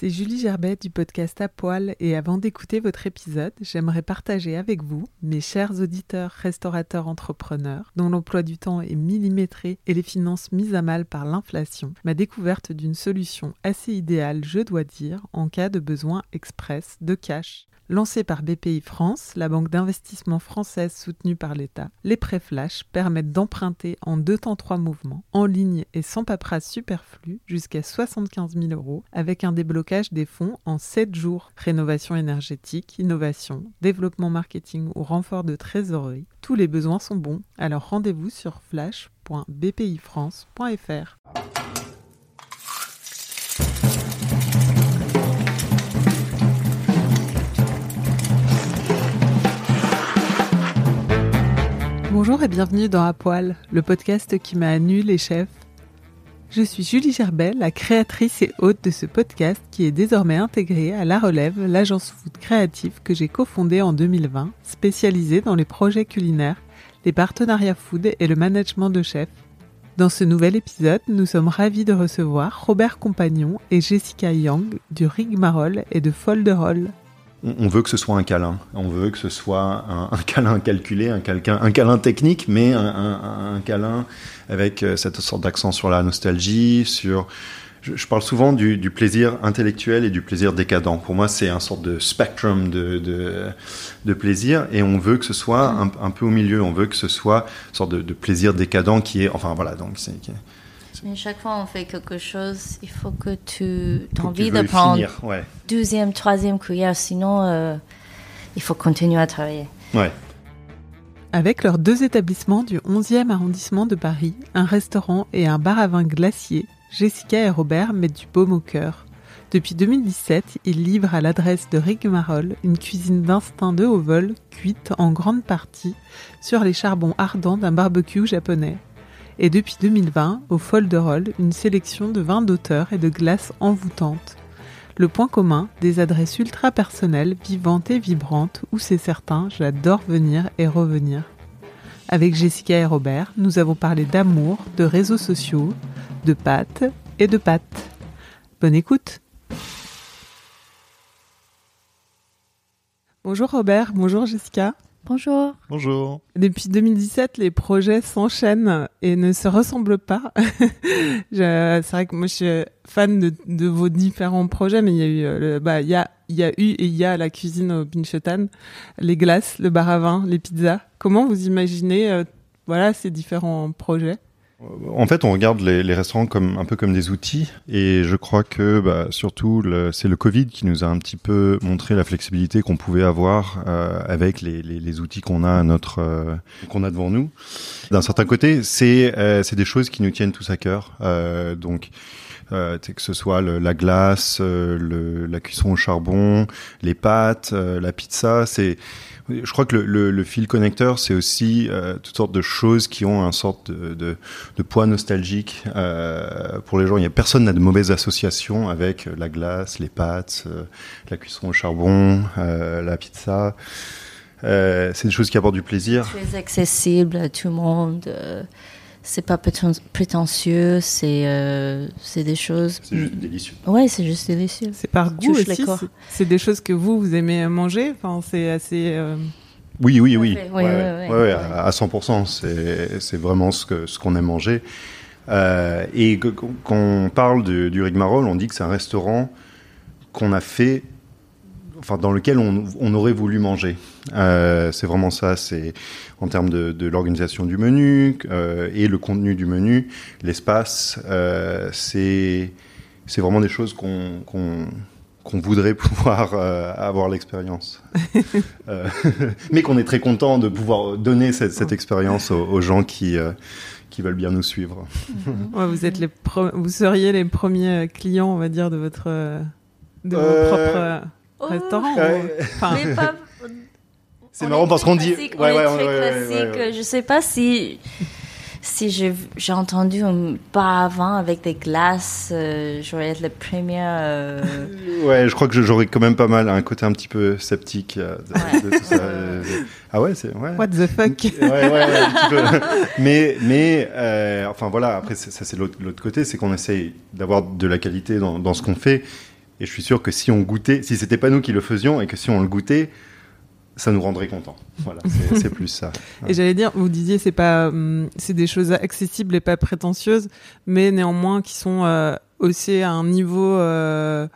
C'est Julie Gerbet du podcast À Poil et avant d'écouter votre épisode, j'aimerais partager avec vous, mes chers auditeurs, restaurateurs, entrepreneurs, dont l'emploi du temps est millimétré et les finances mises à mal par l'inflation, ma découverte d'une solution assez idéale, je dois dire, en cas de besoin express de cash. Lancé par BPI France, la banque d'investissement française soutenue par l'État, les prêts flash permettent d'emprunter en deux temps trois mouvements, en ligne et sans paperasse superflue, jusqu'à 75 000 euros, avec un déblocage des fonds en 7 jours. Rénovation énergétique, innovation, développement marketing ou renfort de trésorerie, tous les besoins sont bons, alors rendez-vous sur flash.bpifrance.fr. Bonjour et bienvenue dans À Poil, le podcast qui m'a nu les chefs. Je suis Julie Gerbet, la créatrice et hôte de ce podcast qui est désormais intégré à La Relève, l'agence food créative que j'ai cofondée en 2020, spécialisée dans les projets culinaires, les partenariats food et le management de chefs. Dans ce nouvel épisode, nous sommes ravis de recevoir Robert Compagnon et Jessica Yang du Rigmarole et de Folderol on veut que ce soit un câlin. On veut que ce soit un, câlin calculé, un, un câlin technique, mais un, câlin avec euh, cette sorte d'accent sur la nostalgie, sur. Je, parle souvent du, plaisir intellectuel et du plaisir décadent. Pour moi, c'est un sorte de spectrum de, de, plaisir, et on veut que ce soit un, peu au milieu. On veut que ce soit une sorte de, plaisir décadent qui est. Enfin voilà, donc c'est mais chaque fois on fait quelque chose, il faut que tu aies envie de prendre ouais. deuxième, troisième cuillère, sinon euh, il faut continuer à travailler. Ouais. Avec leurs deux établissements du 11e arrondissement de Paris, un restaurant et un bar à vin glacier, Jessica et Robert mettent du baume au cœur. Depuis 2017, ils livrent à l'adresse de Rigmarole une cuisine d'instinct de haut vol, cuite en grande partie sur les charbons ardents d'un barbecue japonais et depuis 2020, au Folderol, une sélection de vins d'auteur et de glaces envoûtantes. Le point commun, des adresses ultra personnelles, vivantes et vibrantes, où c'est certain, j'adore venir et revenir. Avec Jessica et Robert, nous avons parlé d'amour, de réseaux sociaux, de pâtes et de pâtes. Bonne écoute Bonjour Robert, bonjour Jessica. Bonjour. Bonjour. Depuis 2017, les projets s'enchaînent et ne se ressemblent pas. c'est vrai que moi, je suis fan de, vos différents projets, mais il y a eu, euh, bah, il y a, il y a eu et il y a la cuisine au Pinchotan, les glaces, le bar à vin, les pizzas. Comment vous imaginez, euh, voilà, ces différents projets? En fait, on regarde les, restaurants comme un peu comme des outils, et je crois que bah, surtout c'est le Covid qui nous a un petit peu montré la flexibilité qu'on pouvait avoir euh, avec les, outils qu'on a à notre euh, qu'on a devant nous. D'un certain côté, c'est euh, c'est des choses qui nous tiennent tous à cœur, donc. Que ce soit la glace, la cuisson au charbon, les pâtes, la pizza, c'est je crois que le, le, fil connecteur, c'est aussi euh, toutes sortes de choses qui ont un sorte de, de, de poids nostalgique euh, pour les gens. Il y a personne n'a de mauvaise association avec la glace, les pâtes, euh, la cuisson au charbon, euh, la pizza. c'est des choses qui apportent du plaisir. Très accessible à tout le monde c'est pas prétentieux, c'est euh, c'est des choses. C'est juste délicieux. Ouais, c'est juste délicieux. C'est par goût aussi. C'est des choses que vous vous aimez manger. Enfin, c'est assez. Euh, oui, oui, oui. Ouais, ouais, ouais, à 100%. C'est c'est vraiment ce que ce qu'on aime manger. Euh, et quand on parle de, du rigmarole, on dit que c'est un restaurant qu'on a fait enfin dans lequel on, on aurait voulu manger. Euh, c'est vraiment ça, c'est en termes de, de l'organisation du menu euh, et le contenu du menu, l'espace, euh, c'est c'est vraiment des choses qu'on qu'on voudrait pouvoir euh, avoir l'expérience. Euh, mais qu'on est très content de pouvoir donner cette, cette expérience aux, aux, gens qui, qui veulent bien nous suivre. vous êtes les vous seriez les premiers clients, on va dire, de votre de vos propres oh. C'est marrant parce qu'on dit. Ouais, ouais, ouais, Je sais pas si si j'ai entendu pas avant avec des glaces, euh, j'aurais être le premier. Euh, ouais, je crois que j'aurais quand même pas mal un côté un petit peu sceptique de, tout ça. ah ouais, c'est. Ouais. What the fuck? Ouais, ouais, un petit peu. Mais, mais euh, enfin voilà, après, ça c'est l'autre côté, c'est qu'on essaye d'avoir de la qualité dans, dans ce qu'on fait. Et je suis sûr que si on goûtait, si c'était pas nous qui le faisions et que si on le goûtait, ça nous rendrait content. Voilà, c'est plus ça. Et j'allais dire, vous disiez, c'est pas, hum, c'est des choses accessibles et pas prétentieuses, mais néanmoins qui sont euh, aussi à un niveau, euh,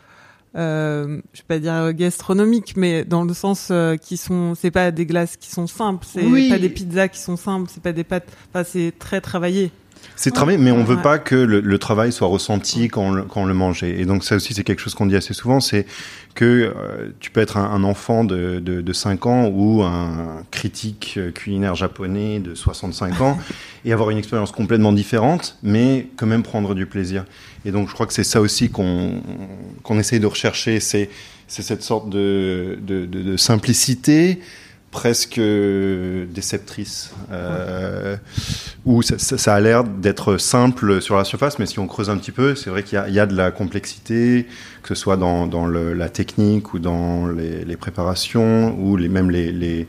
euh, je vais pas dire gastronomique, mais dans le sens euh, qui sont, c'est pas des glaces qui sont simples, c'est pas des pizzas qui sont simples, c'est pas des pâtes, enfin c'est très travaillé. C'est travaillé, mais on veut pas que le, travail soit ressenti quand on, quand on le mange. Et donc ça aussi, c'est quelque chose qu'on dit assez souvent, c'est que euh, tu peux être un, enfant de, de, de, 5 ans ou un critique culinaire japonais de 65 ans et avoir une expérience complètement différente, mais quand même prendre du plaisir. Et donc je crois que c'est ça aussi qu'on qu'on essaye de rechercher, c'est cette sorte de, de, de simplicité, presque déceptrice, euh, où ça, ça, a l'air d'être simple sur la surface, mais si on creuse un petit peu, c'est vrai qu'il y, y, a de la complexité, que ce soit dans, dans le, la technique ou dans les, les, préparations, ou les, même les, les,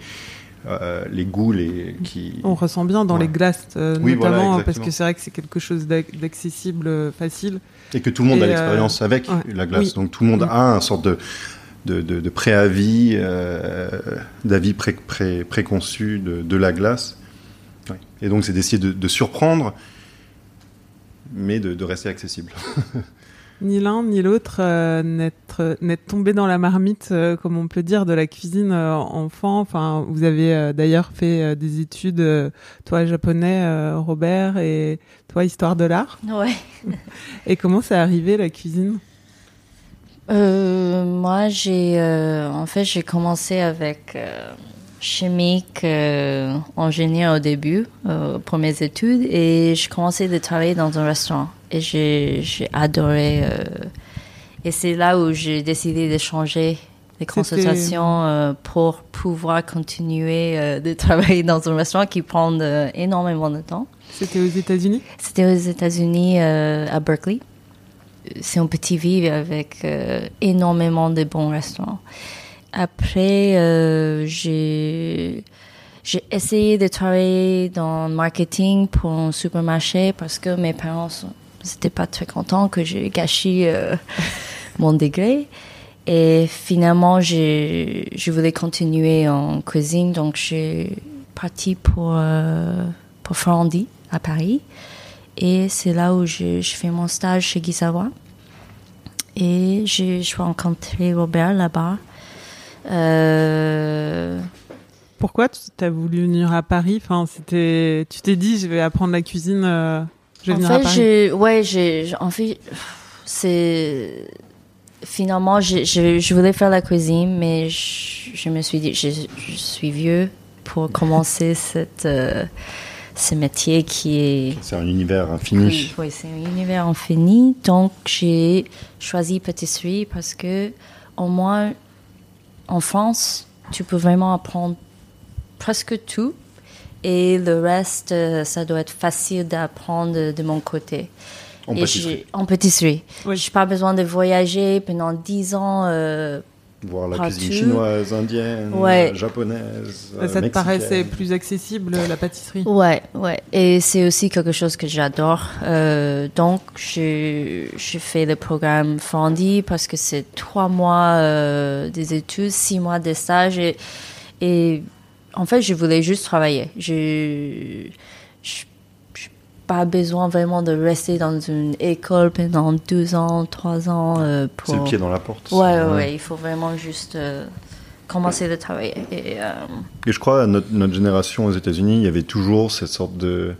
euh, les goûts. Les, qui... On ressent bien dans les glaces, euh, notamment, parce que c'est vrai que c'est quelque chose d'accessible, euh, facile. Et que tout le monde a l'expérience avec la glace, donc tout le monde a un sorte de de, de, préavis, euh, d'avis pré, pré, préconçus de, de, la glace. Et donc, c'est d'essayer de, surprendre, mais de, rester accessible. ni l'un ni l'autre euh, n'être tombé dans la marmite, euh, comme on peut dire, de la cuisine euh, enfant. Enfin, vous avez d'ailleurs fait des études, toi japonais, Robert, et toi histoire de l'art. Ouais. et comment c'est arrivé la cuisine? Euh, moi, j'ai euh, en fait j'ai commencé avec euh, chimique, ingénieur au début pour mes études et j'ai commencé de travailler dans un restaurant. Et j'ai j'ai adoré et c'est là où j'ai décidé de changer les consultations pour pouvoir continuer de travailler dans un restaurant qui prend énormément de temps. C'était aux États-Unis? C'était aux États-Unis à Berkeley c'est un petit ville avec euh, énormément de bons restaurants. Après, euh, j'ai j'ai essayé de travailler dans le marketing pour un supermarché parce que mes parents n'étaient pas très contents que j'ai gâché euh, mon degré. Et finalement, j'ai, je voulais continuer en cuisine, donc j'ai parti pour, pour Frandy à Paris. Et c'est là où je, je, fais mon stage chez Guy Savoie. Et j'ai rencontré Robert là-bas. Euh... Pourquoi tu as voulu venir à Paris? Enfin, c'était, Tu t'es dit, je vais apprendre la cuisine, euh, je vais en venir fait, à Paris Ouais, j'ai, en fait, c'est. Finalement, je, je, voulais faire la cuisine, mais je, je me suis dit, je, je, suis vieux pour commencer cette. Euh, ce métier qui est... C'est un univers infini. Oui, c'est un univers infini. Donc, j'ai choisi pâtisserie parce que, au moins, en France, tu peux vraiment apprendre presque tout. Et le reste, euh, ça doit être facile d'apprendre de mon côté. En pâtisserie. En pâtisserie. Oui. Je n'ai pas besoin de voyager pendant 10 ans euh, voir la cuisine chinoise, indienne, japonaise. Ça te paraissait plus accessible la pâtisserie Ouais, ouais. Et c'est aussi quelque chose que j'adore. Euh, donc, j'ai fait le programme Fondy parce que c'est trois mois euh, des études, six mois de stage et, et en fait, je voulais juste travailler. Je, je pas besoin vraiment de rester dans une école pendant deux ans, trois ans. Euh, pour... C'est le pied dans la porte. Ouais, ouais, il faut vraiment juste euh, commencer de travailler. Et, euh, Et je crois, à notre, notre génération aux États-Unis, il y avait toujours cette sorte de,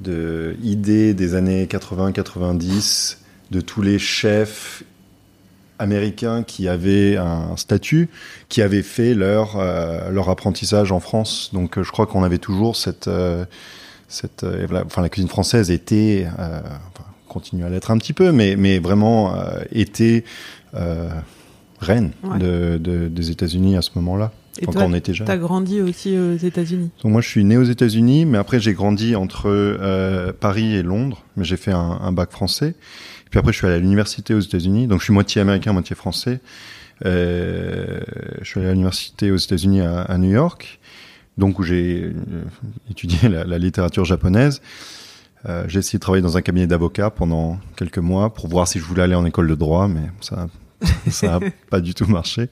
de idée des années 80-90 de tous les chefs américains qui avaient un statut, qui avaient fait leur, leur apprentissage en France. Donc je crois qu'on avait toujours cette cette, enfin la cuisine française était, enfin, continue à l'être un petit peu, mais mais vraiment était reine de, de, des États-Unis à ce moment-là. Et quand on était jeune. Tu as grandi aussi aux États-Unis? Donc moi, je suis né aux États-Unis, mais après, j'ai grandi entre euh, Paris et Londres. Mais j'ai fait un, un, bac français. Et puis après, je suis allé à l'université aux États-Unis. Donc je suis moitié américain, moitié français. Euh, je suis allé à l'université aux États-Unis à, à, New York, donc où j'ai euh, étudié la, la, littérature japonaise. Euh, j'ai essayé de travailler dans un cabinet d'avocats pendant quelques mois pour voir si je voulais aller en école de droit, mais ça ça n'a pas du tout marché.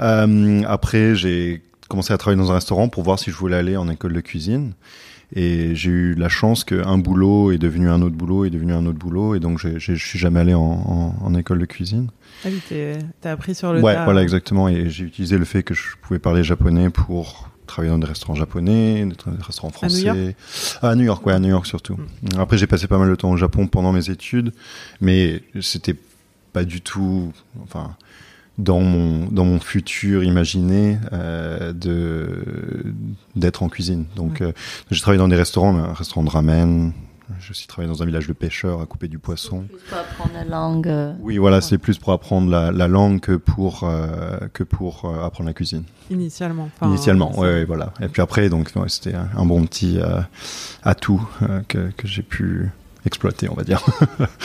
Euh, après, j'ai commencé à travailler dans un restaurant pour voir si je voulais aller en école de cuisine. Et j'ai eu la chance qu'un boulot est devenu un autre boulot, est devenu un autre boulot, et donc je suis jamais allé en, en, en, école de cuisine. Ah oui, t'as appris sur le ouais, tas. voilà, exactement. Et j'ai utilisé le fait que je pouvais parler japonais pour travailler dans des restaurants japonais, des restaurants français. À New York, à New York ouais, à New York surtout. Mm. Après, j'ai passé pas mal de temps au Japon pendant mes études, mais c'était pas du tout, enfin, dans mon dans mon futur imaginé euh, de d'être en cuisine. Donc, euh, j'ai travaillé dans des restaurants, un restaurant de ramen. J'ai aussi travaillé dans un village de pêcheurs à couper du poisson. Plus pour apprendre la langue. Euh, oui, voilà, c'est plus pour apprendre la, la langue que pour euh, que pour euh, apprendre la cuisine. Initialement. Enfin, Initialement, oui, ouais, voilà. Et puis après, donc c'était un, bon petit atout que que j'ai pu exploiter, on va dire.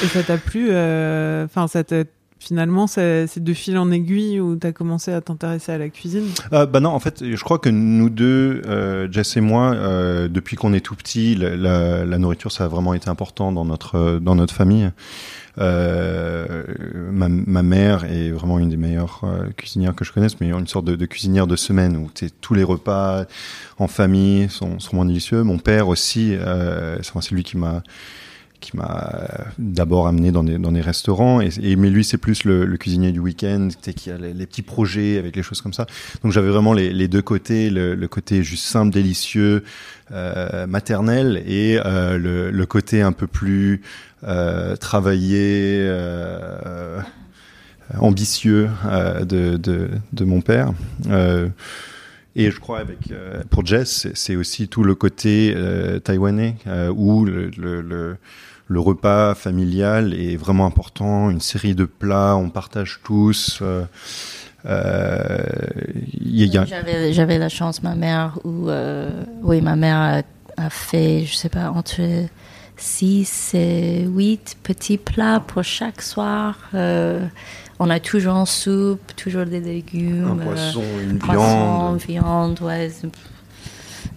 Et ça t'a plu Enfin, ça t'a finalement, c'est de fil en aiguille où tu as commencé à t'intéresser à la cuisine? Euh, Bah non, en fait, je crois que nous deux, euh, Jess et moi, euh, depuis qu'on est tout petit, la, la, la, nourriture, ça a vraiment été important dans notre dans notre famille. Euh, ma, ma, mère est vraiment une des meilleures euh, cuisinières que je connaisse, mais une sorte de, cuisinière de semaine où tous les repas en famille sont, sont vraiment délicieux. Mon père aussi, euh, c'est lui qui m'a qui m'a d'abord amené dans des, restaurants. Et, mais lui, c'est plus le, cuisinier du week-end, qui a les, petits projets avec les choses comme ça. Donc j'avais vraiment les, deux côtés, le, côté juste simple, délicieux, euh, maternel, et euh, le, côté un peu plus euh, travaillé. Euh, ambitieux euh, de, mon père. Euh, et je crois avec euh, pour Jess, c'est aussi tout le côté euh, taïwanais euh, où le, le, repas familial est vraiment important. Une série de plats, on partage tous. Euh, euh, a... J'avais la chance, ma mère, où oui, ma mère a, a, fait, je sais pas, entre six et huit petits plats pour chaque soir. Euh, on a toujours une soupe, toujours des légumes. Un poisson, euh, une poisson, viande. ouais.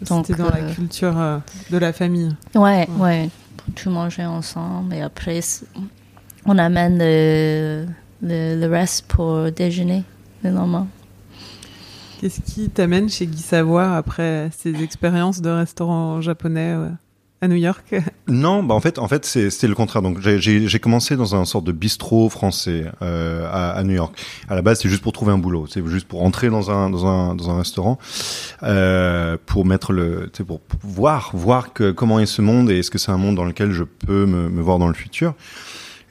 Donc, C'était dans euh, la culture euh, de la famille. Ouais, ouais, ouais. Tout manger ensemble. Et après, on amène le, le, le, reste pour déjeuner, normalement. Qu'est-ce qui t'amène chez Guy Savoir après ces expériences de restaurant japonais à New York Non, bah en fait, en fait, c'était le contraire. Donc, j'ai commencé dans un sorte de bistrot français euh, à, à, New York. À la base, c'est juste pour trouver un boulot. C'est juste pour entrer dans un dans un dans un restaurant, euh, pour mettre le, pour, pour voir voir que comment est ce monde et est-ce que c'est un monde dans lequel je peux me, me voir dans le futur.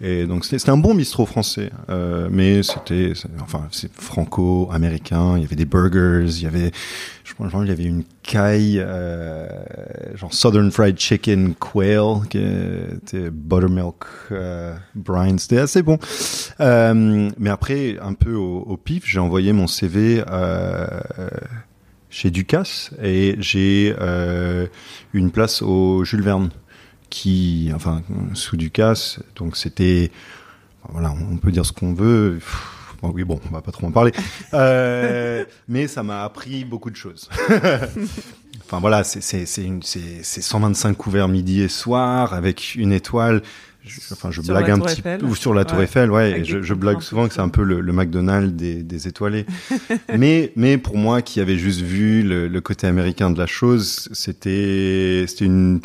Et donc c'était un bon bistrot français, euh, mais c'était enfin c'est franco-américain. Il y avait des burgers, il y avait je pense il y avait une caille euh, genre Southern Fried Chicken Quail qui était buttermilk euh, brine. C'était assez bon. Euh, mais après un peu au, au pif, j'ai envoyé mon CV. Chez Ducasse et j'ai une place au Jules Verne qui, enfin, sous Ducasse, donc c'était, voilà, on peut dire ce qu'on veut. Bon, oui, bon, on va pas trop en parler. Euh, mais ça m'a appris beaucoup de choses. enfin voilà, c'est c'est c'est 125 couverts midi et soir avec une étoile. Je, enfin, je blague un petit peu ou sur la Tour Eiffel, ouais. je, je blague souvent que c'est un peu le, le McDonald's des, des étoilés. mais mais pour moi, qui avait juste vu le, le côté américain de la chose, c'était c'était une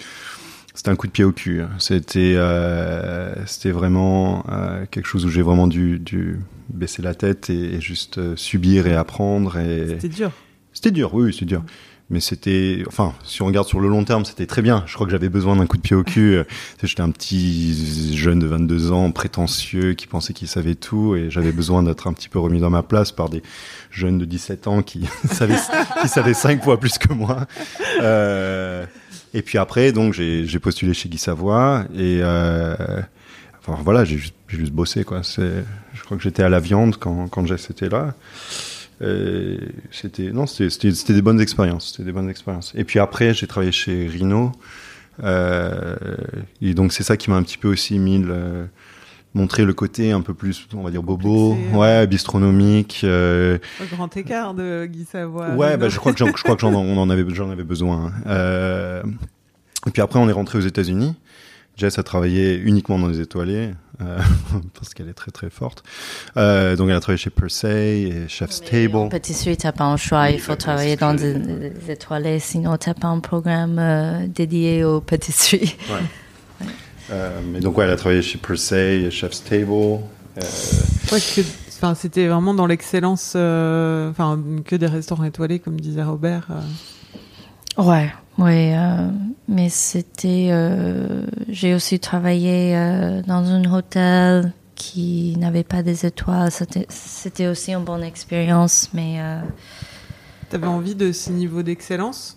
c'était un coup de pied au cul. Hein. C'était euh, c'était vraiment euh, quelque chose où j'ai vraiment dû, dû, baisser la tête et, et juste euh, subir et apprendre. Et... C'était dur. C'était dur, oui, c'est dur. Mais c'était, enfin, si on regarde sur le long terme, c'était très bien. Je crois que j'avais besoin d'un coup de pied au cul. J'étais un petit jeune de 22 ans, prétentieux, qui pensait qu'il savait tout, et j'avais besoin d'être un petit peu remis dans ma place par des jeunes de 17 ans qui savaient, qui savaient cinq fois plus que moi. Euh, Et puis après, donc j'ai postulé chez Guy Savoie et euh, enfin voilà, j'ai juste, juste, bossé quoi. Je crois que j'étais à la viande quand quand Jess était là. C'était non, c'était des bonnes expériences, c'était des bonnes expériences. Et puis après, j'ai travaillé chez Rhino. Euh, et donc c'est ça qui m'a un petit peu aussi mis le, montrer le côté un peu plus, on va dire, bobo, ouais, bistronomique. Euh... grand écart de Guy Savoie. Ouais, bah, je crois que j'en, je crois que j'en, on en avait, j'en avais besoin. Euh... Et puis après, on est rentré aux États-Unis. Jess a travaillé uniquement dans les étoilés euh, parce qu'elle est très très forte. Euh, donc elle a travaillé chez Per Se et Chef's Table. En pâtisserie, t'as pas un choix. il faut travailler dans des, des, étoilés, sinon t'as pas un programme euh, dédié aux pâtisseries. Ouais. Euh, mais donc, ouais, elle a travaillé chez Per Se, Chef's Table. Euh... Ouais, c'était vraiment dans l'excellence, euh, enfin, que des restaurants étoilés, comme disait Robert. Euh. Ouais, ouais, mais c'était. J'ai aussi travaillé dans un hôtel qui n'avait pas des étoiles. C'était aussi une bonne expérience, mais. T'avais envie de ce niveau d'excellence?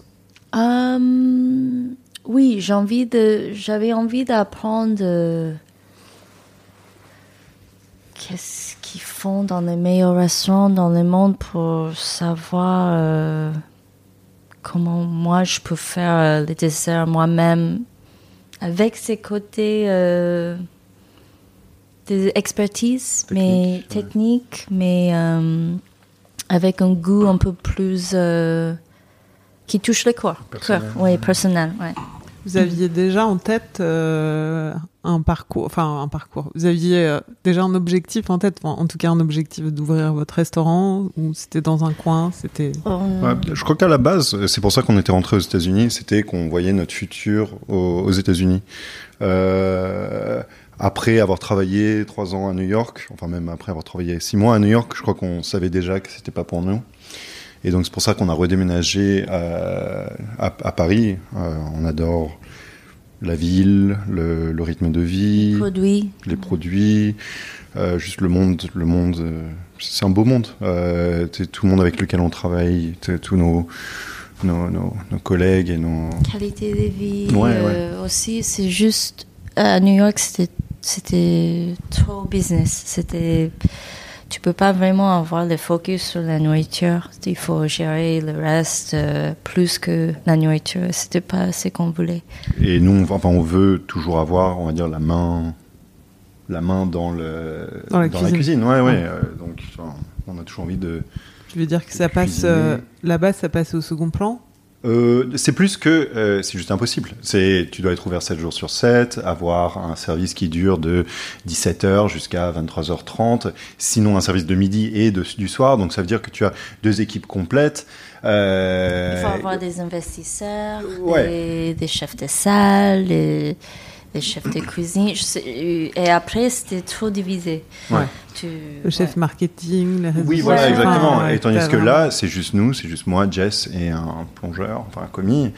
Oui, j'ai envie de, j'avais envie d'apprendre euh, qu'est-ce qu'ils font dans les meilleurs restaurants dans le monde pour savoir euh, comment moi je peux faire euh, les desserts moi-même avec ces côtés des expertises, mais techniques, mais avec un goût un peu plus qui touche le corps. Oui, personnel. Ouais. Vous aviez déjà en tête euh, un parcours, enfin un parcours. Vous aviez euh, déjà un objectif en tête, en tout cas un objectif d'ouvrir votre restaurant ou c'était dans un coin, c'était. Euh, je crois qu'à la base, c'est pour ça qu'on était rentré aux États-Unis, c'était qu'on voyait notre futur aux, aux États-Unis. après avoir travaillé trois ans à New York, enfin même après avoir travaillé six mois à New York, je crois qu'on savait déjà que c'était pas pour nous. Et donc c'est pour ça qu'on a redéménagé à, à, à Paris. Euh, on adore la ville, le, le, rythme de vie, les produits, les produits euh, juste le monde. Le monde, euh, c'est un beau monde. Euh, tout le monde avec lequel on travaille, tous nos nos, nos, nos, collègues et nos qualité de vie ouais, ouais. Euh, aussi. C'est juste à New York, c'était c'était trop business. C'était tu peux pas vraiment avoir le focus sur la nourriture. Il faut gérer le reste euh, plus que la nourriture. C'était pas ce qu'on voulait. Et nous, enfin, on veut toujours avoir, on va dire, la main, la main dans le dans la, cuisine. cuisine. Ouais, ouais. Euh, donc, enfin, on a toujours envie de. Tu veux dire que ça passe euh, là-bas, ça passe au second plan euh, c'est plus que euh, c'est juste impossible. C'est tu dois être ouvert 7 jours sur 7, avoir un service qui dure de 17h jusqu'à 23h30, sinon un service de midi et de, du soir. Donc ça veut dire que tu as deux équipes complètes. Euh, Il faut avoir des investisseurs, ouais. des, des, chefs de salle, des, des chefs de cuisine. et après, c'était trop divisé. Ouais. Tu, le chef ouais. marketing, les Oui, voilà, exactement. Ah, et tandis que là, c'est juste nous, c'est juste moi, Jess et un plongeur, enfin un commis.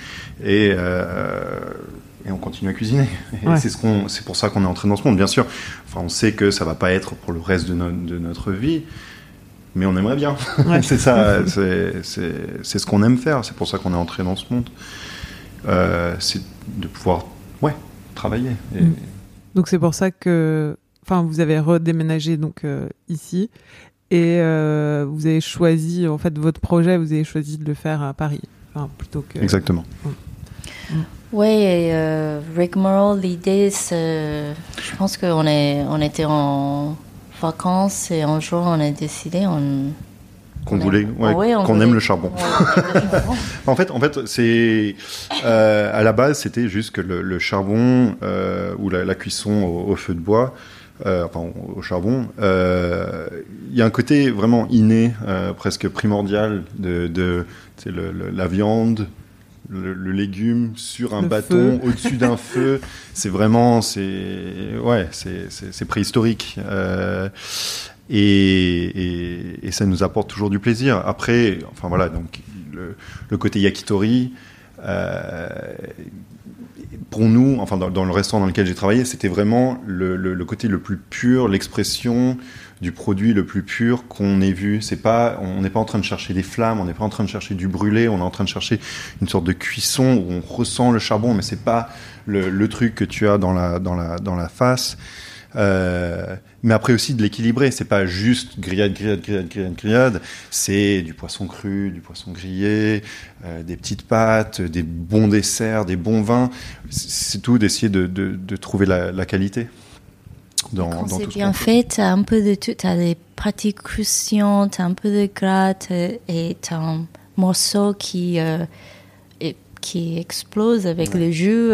Et, euh, et on continue à cuisiner. Ouais. c'est ce qu'on, c'est pour ça qu'on est entré dans ce monde. Bien sûr, enfin, on sait que ça va pas être pour le reste de, no de notre vie. Mais on aimerait bien. Ouais. c'est ça, c'est, c'est, c'est ce qu'on aime faire. C'est pour ça qu'on est entré dans ce monde. Euh, c'est de pouvoir, ouais, travailler. Et... Mm. Donc c'est pour ça que, enfin, vous avez redéménagé donc euh, ici et euh, vous avez choisi, en fait, votre projet, vous avez choisi de le faire à Paris, enfin, plutôt que. Exactement. Mm. Mm. Oui, euh, Rick Morrow, l'idée, c'est, je pense qu'on est, on était en vacances et un jour on a décidé, on qu'on voulait, ouais, ouais, qu'on aime le charbon. en fait, en fait, c'est euh, à la base, c'était juste que le, le charbon euh, ou la, la cuisson au, au, feu de bois, euh, enfin au charbon, il y a un côté vraiment inné, presque primordial de, de le, le, la viande. Le, le, légume sur un le bâton au-dessus d'un feu, c'est vraiment, c'est ouais, c'est préhistorique. Euh, et, ça nous apporte toujours du plaisir. Après, enfin voilà, donc le, côté yakitori, euh, pour nous, enfin dans, le restaurant dans lequel j'ai travaillé, c'était vraiment le, le, côté le plus pur, l'expression du produit le plus pur qu'on ait vu. C'est pas, on n'est pas en train de chercher des flammes, on n'est pas en train de chercher du brûlé, on est en train de chercher une sorte de cuisson où on ressent le charbon, mais c'est pas le, truc que tu as dans la dans la dans la face. Euh, mais après aussi de l'équilibrer. C'est pas juste grillade, grillade, grillade, grillade, grillade. C'est du poisson cru, du poisson grillé, euh, des petites pâtes, des bons desserts, des bons vins. C'est tout d'essayer de, de, de, trouver la, la qualité. Dans, Quand c'est bien fait, tu as un peu de tout. Tu as des pratiques cruciantes, tu as un peu de gratte et tu as un morceau qui, euh, qui explose avec le jus.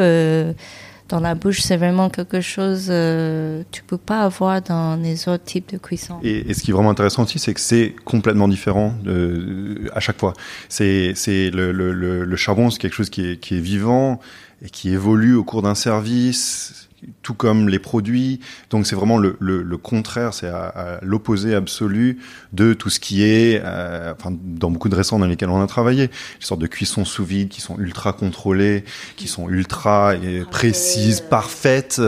Euh, dans la bouche, c'est vraiment quelque chose euh, tu peux pas avoir dans les autres types de cuisson. Et, ce qui est vraiment intéressant aussi, c'est que c'est complètement différent à chaque fois. C'est le, le, le, charbon, c'est quelque chose qui est, qui est vivant et qui évolue au cours d'un service tout comme les produits. Donc c'est vraiment le, le, le contraire, c'est à, l'opposé absolu de tout ce qui est, euh, enfin, dans beaucoup de restaurants dans lesquels on a travaillé, des sortes de cuissons sous vide qui sont ultra contrôlées, qui sont ultra et précises, parfaites.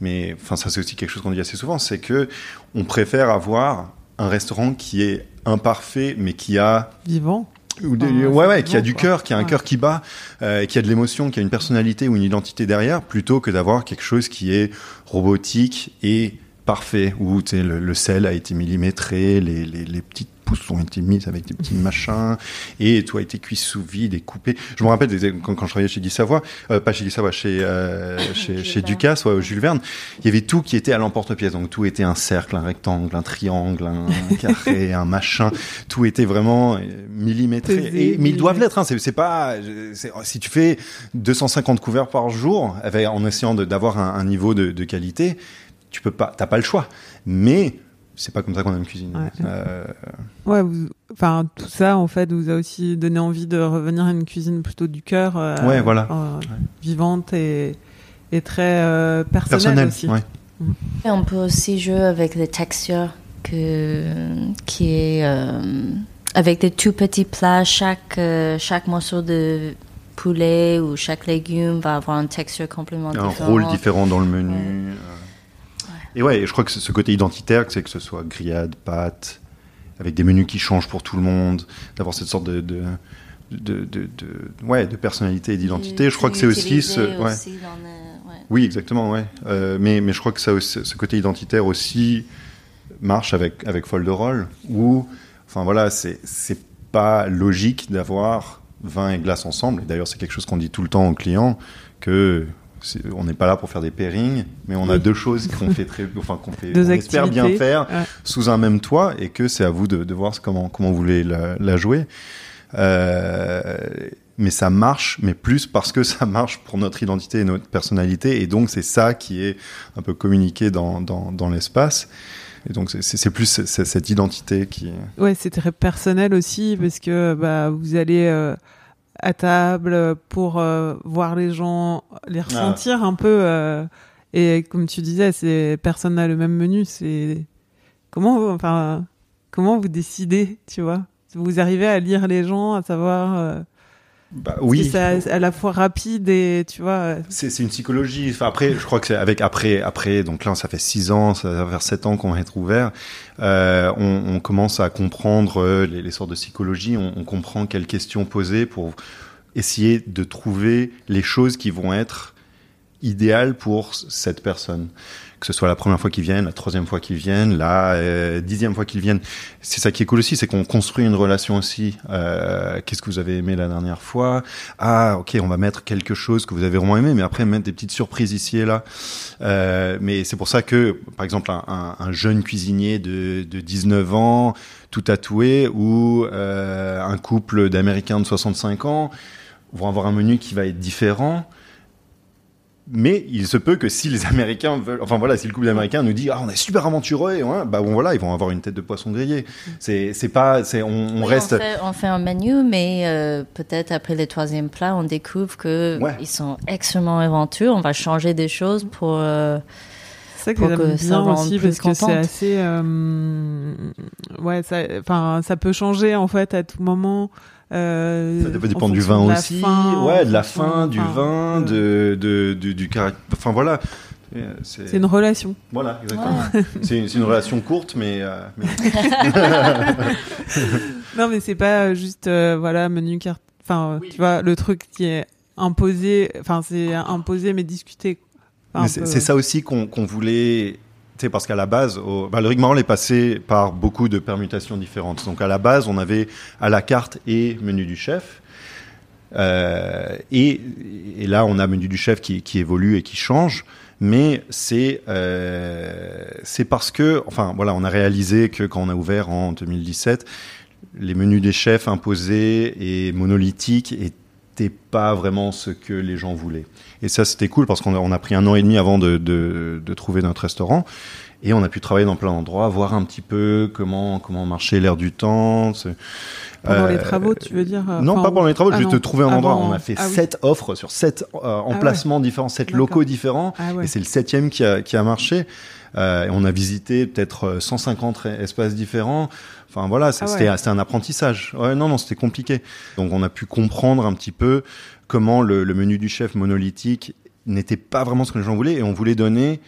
Mais enfin ça c'est aussi quelque chose qu'on dit assez souvent, c'est que on préfère avoir un restaurant qui est imparfait mais qui a vivant ou ouais, ouais, qui a du cœur, qui a un cœur qui bat, euh, qui a de l'émotion, qui a une personnalité ou une identité derrière, plutôt que d'avoir quelque chose qui est robotique et parfait, où le, le sel a été millimétré, les, les, les petites ont été mises avec des petits machins, et tout a été cuit sous vide et coupé. Je me rappelle quand, quand je travaillais chez Guy Savoie, euh, pas chez Guy Savoie, chez, euh, chez, chez Ducasse, ouais, au Jules Verne, il y avait tout qui était à l'emporte-pièce. Donc tout était un cercle, un rectangle, un triangle, un carré, un machin. Tout était vraiment euh, millimétré. et, mais ils doivent l'être. Hein. C'est pas si tu fais 250 couverts par jour, avec, en essayant d'avoir un, un, niveau de, de qualité, tu peux pas, t'as pas le choix. Mais c'est pas comme ça qu'on aime cuisiner. Ouais, euh, enfin tout ça en fait vous a aussi donné envie de revenir à une cuisine plutôt du cœur. Euh, ouais, voilà. Euh, vivante et, et très personnelle, aussi. Et on peut aussi jouer avec les textures que qui est avec des tout petits plats. Chaque chaque morceau de poulet ou chaque légume va avoir une texture complètement différente. Un rôle différent dans le menu. Et ouais, je crois que ce côté identitaire, c'est que ce soit grillade, pâte, avec des menus qui changent pour tout le monde, d'avoir cette sorte de, de, de, de, ouais, de personnalité et d'identité. Je crois que c'est aussi ce, ouais. Oui, exactement, ouais. Euh, mais, mais je crois que ça, ce côté identitaire aussi marche avec, avec Folderol, où, enfin voilà, c'est, c'est pas logique d'avoir vin et glace ensemble. Et d'ailleurs, c'est quelque chose qu'on dit tout le temps aux clients, que on n'est pas là pour faire des pairings, mais on a deux choses qu'on fait très, enfin qu'on fait, on espère bien faire sous un même toit, et que c'est à vous de, de, voir comment comment vous voulez la, la jouer. Euh, mais ça marche, mais plus parce que ça marche pour notre identité et notre personnalité, et donc c'est ça qui est un peu communiqué dans dans, dans l'espace. Et donc c'est plus cette identité qui. Ouais, c'est très personnel aussi parce que bah vous allez euh, à table pour euh, voir les gens, les ah. ressentir un peu. Euh, et comme tu disais, c'est personne n'a le même menu. C'est comment, enfin, comment vous décidez, tu vois? Vous arrivez à lire les gens, à savoir. Euh, bah, oui. C'est à, la fois rapide et tu vois. C'est une psychologie. Enfin, après, je crois que c'est avec après après donc là ça fait six ans, ça va faire sept ans qu'on va être ouvert. Euh, on, on, commence à comprendre euh, les, les sortes de psychologie. On, on, comprend quelles questions poser pour essayer de trouver les choses qui vont être idéales pour cette personne que ce soit la première fois qu'ils viennent, la troisième fois qu'ils viennent, la euh, dixième fois qu'ils viennent. C'est ça qui est cool aussi, c'est qu'on construit une relation aussi. Euh, Qu'est-ce que vous avez aimé la dernière fois? Ah, ok, on va mettre quelque chose que vous avez vraiment aimé, mais après mettre des petites surprises ici et là. Euh, mais c'est pour ça que, par exemple, un, un, jeune cuisinier de, de 19 ans, tout tatoué, ou euh, un couple d'Américains de 65 ans vont avoir un menu qui va être différent mais il se peut que si les Américains veulent, enfin voilà, si le couple d'Américains nous dit ah on est super aventureux, et bah bon voilà, ils vont avoir une tête de poisson grillé. C'est c'est pas, c'est on, on reste. On fait, on fait, un menu, mais euh, peut-être après le troisième plat, on découvre que ils sont extrêmement aventureux. On va changer des choses pour. Euh, c'est ça que, ça bien aussi parce que c'est assez euh, ouais ça enfin ça peut changer en fait à tout moment Euh, Ça dépendre du vin de la aussi, ouais, de la faim, du enfin, vin, euh, de, de, du, du caractère. Enfin voilà. Euh, C'est une relation. Voilà, exactement. C'est une, c'est une relation courte, mais, euh, mais- Non, mais c'est pas euh, juste, euh, voilà, menu carte. Enfin, euh, tu vois, le truc qui est imposé. Enfin, c'est imposé, mais discuté. Enfin, c'est peu- ça aussi qu'on qu'on voulait. Parce qu'à la base, au, bah, le rigmarole est passé par beaucoup de permutations différentes. Donc à la base, on avait à la carte et menu du chef. Euh, et, là, on a menu du chef qui, évolue et qui change. Mais c'est euh, c'est parce que, enfin voilà, on a réalisé que quand on a ouvert en 2017, les menus des chefs imposés et monolithiques étaient pas vraiment ce que les gens voulaient. Et ça, c'était cool parce qu'on a, on a pris un an et demi avant de, de, de trouver notre restaurant. Et on a pu travailler dans plein d'endroits, voir un petit peu comment comment marchait l'air du temps. Pendant les euh, travaux, tu veux dire euh, non, enfin, pas pendant les travaux, ah juste non, trouver un endroit. avant- On a fait ah oui. sept offres sur sept euh, emplacements différents, sept locaux différents. Ah ouais. Et c'est le septième qui a, qui a marché. Euh, et on a visité peut-être euh, 150 espaces différents. Enfin voilà, Ah ouais. c'était c'était un apprentissage. Ouais, non, non, c'était compliqué. Donc on a pu comprendre un petit peu comment le, menu du chef monolithique n'était pas vraiment ce que les gens voulaient et on voulait donner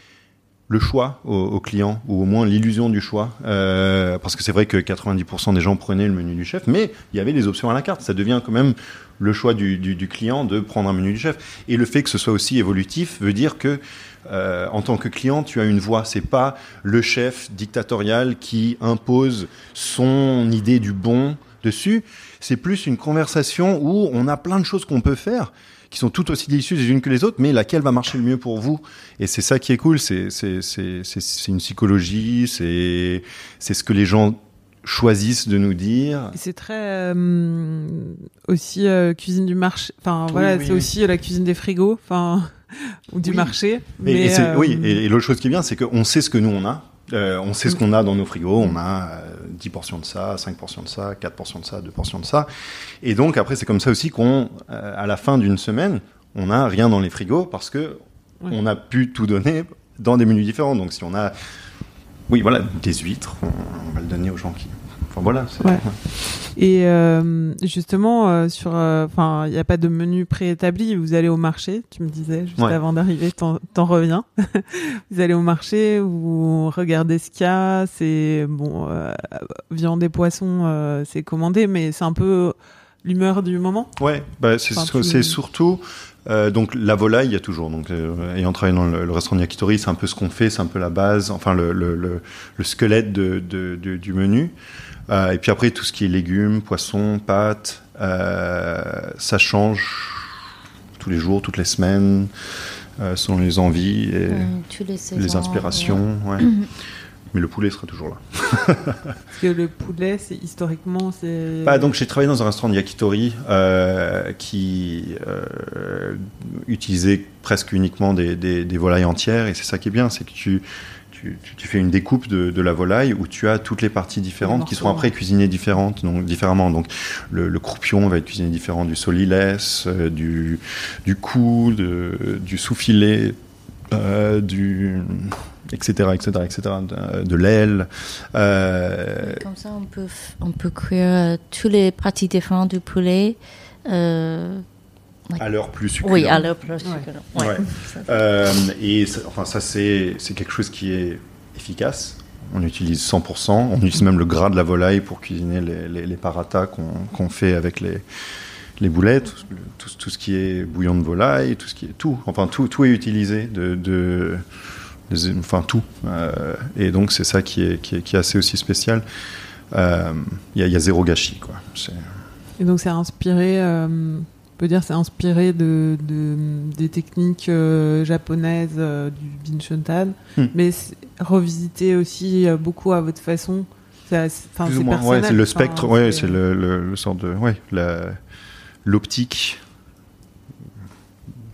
le choix aux, aux clients ou au moins l'illusion du choix Euh, parce que c'est vrai que 90% des gens prenaient le menu du chef mais il y avait des options à la carte. Ça devient quand même le choix du client de prendre un menu du chef. Et le fait que ce soit aussi évolutif veut dire que euh, en tant que client tu as une voix. C'est pas le chef dictatorial qui impose son idée du bon dessus c'est plus une conversation où on a plein de choses qu'on peut faire qui sont toutes aussi délicieuses les unes que les autres, mais laquelle va marcher le mieux pour vous Et c'est ça qui est cool, c'est une psychologie, c'est ce que les gens choisissent de nous dire. C'est très euh, aussi euh, cuisine du marché. Enfin Oui, voilà, oui, c'est oui. aussi la cuisine des frigos, enfin ou du marché. Mais et euh, oui, et, et l'autre chose qui est bien, c'est qu'on sait ce que nous on a. Euh, on sait ce qu'on a dans nos frigos. On a euh, 10 portions de ça, 5 portions de ça, 4 portions de ça, 2 portions de ça. Et donc après, c'est comme ça aussi qu'on, euh, à la fin d'une semaine, on n'a rien dans les frigos parce que Ouais. on a pu tout donner dans des menus différents. Donc si on a, oui, voilà, des huîtres, on, on va le donner aux gens qui. Enfin voilà. Ouais. Et euh, justement, euh, sur, euh, enfin, il n'y a pas de menu préétabli. Vous allez au marché, tu me disais juste Ouais. avant d'arriver, t'en reviens. vous allez au marché, vous regardez ce qu'il y a. C'est bon, viande et poisson, c'est commandé, mais c'est un peu l'humeur du moment. Ouais, bah, c'est Enfin, tu- surtout euh, donc la volaille, il y a toujours. Donc euh, ayant travaillé dans le, le restaurant Yakitori, c'est un peu ce qu'on fait, c'est un peu la base, enfin le, le, le, le squelette de, de- de- du menu. Euh, et puis après tout ce qui est légumes, poissons, pâtes, euh, ça change tous les jours, toutes les semaines, euh, selon les envies et les, saisons, les inspirations. ouais. Mais le poulet sera toujours là. Parce que le poulet, c'est historiquement, c'est. Bah, donc j'ai travaillé dans un restaurant de yakitori euh, qui euh, utilisait presque uniquement des, des, des volailles entières et c'est ça qui est bien, c'est que tu, tu, fais une découpe de, de la volaille où tu as toutes les parties différentes qui sont après cuisinées différentes, donc différemment. Donc le, le croupion va être cuisiné différent du solilès, euh, du du cou, de, du sous-filet, euh, du etc etc etc de, de l'aile. Euh, Comme ça, on peut, on peut cuire euh, tous les parties différentes du poulet. Euh, à l'heure plus succulente. oui, à l'heure plus Ouais. succulent. Ouais. Ouais. Ça, Euh, et ça, enfin, ça, c'est c'est quelque chose qui est efficace. On utilise 100%. On utilise même le gras de la volaille pour cuisiner les, les, les paratas qu'on qu'on fait avec les, les boulettes, tout, tout, tout ce qui est bouillon de volaille, tout ce qui est tout. Enfin, tout, tout est utilisé de, de, de- enfin tout. Euh, et donc c'est ça qui est, qui est, qui est assez aussi spécial. Euh, Il y, a, il y a zéro gâchis, quoi. C'est- Et donc c'est inspiré, euh, peut dire c'est inspiré de, de- des techniques euh, japonaises euh, du Binshotan, Hmm. mais revisité aussi euh, beaucoup à votre façon. C'est ouais, c'est le spectre, ouais, c'est le, le, le sort de, ouais, la- l'optique.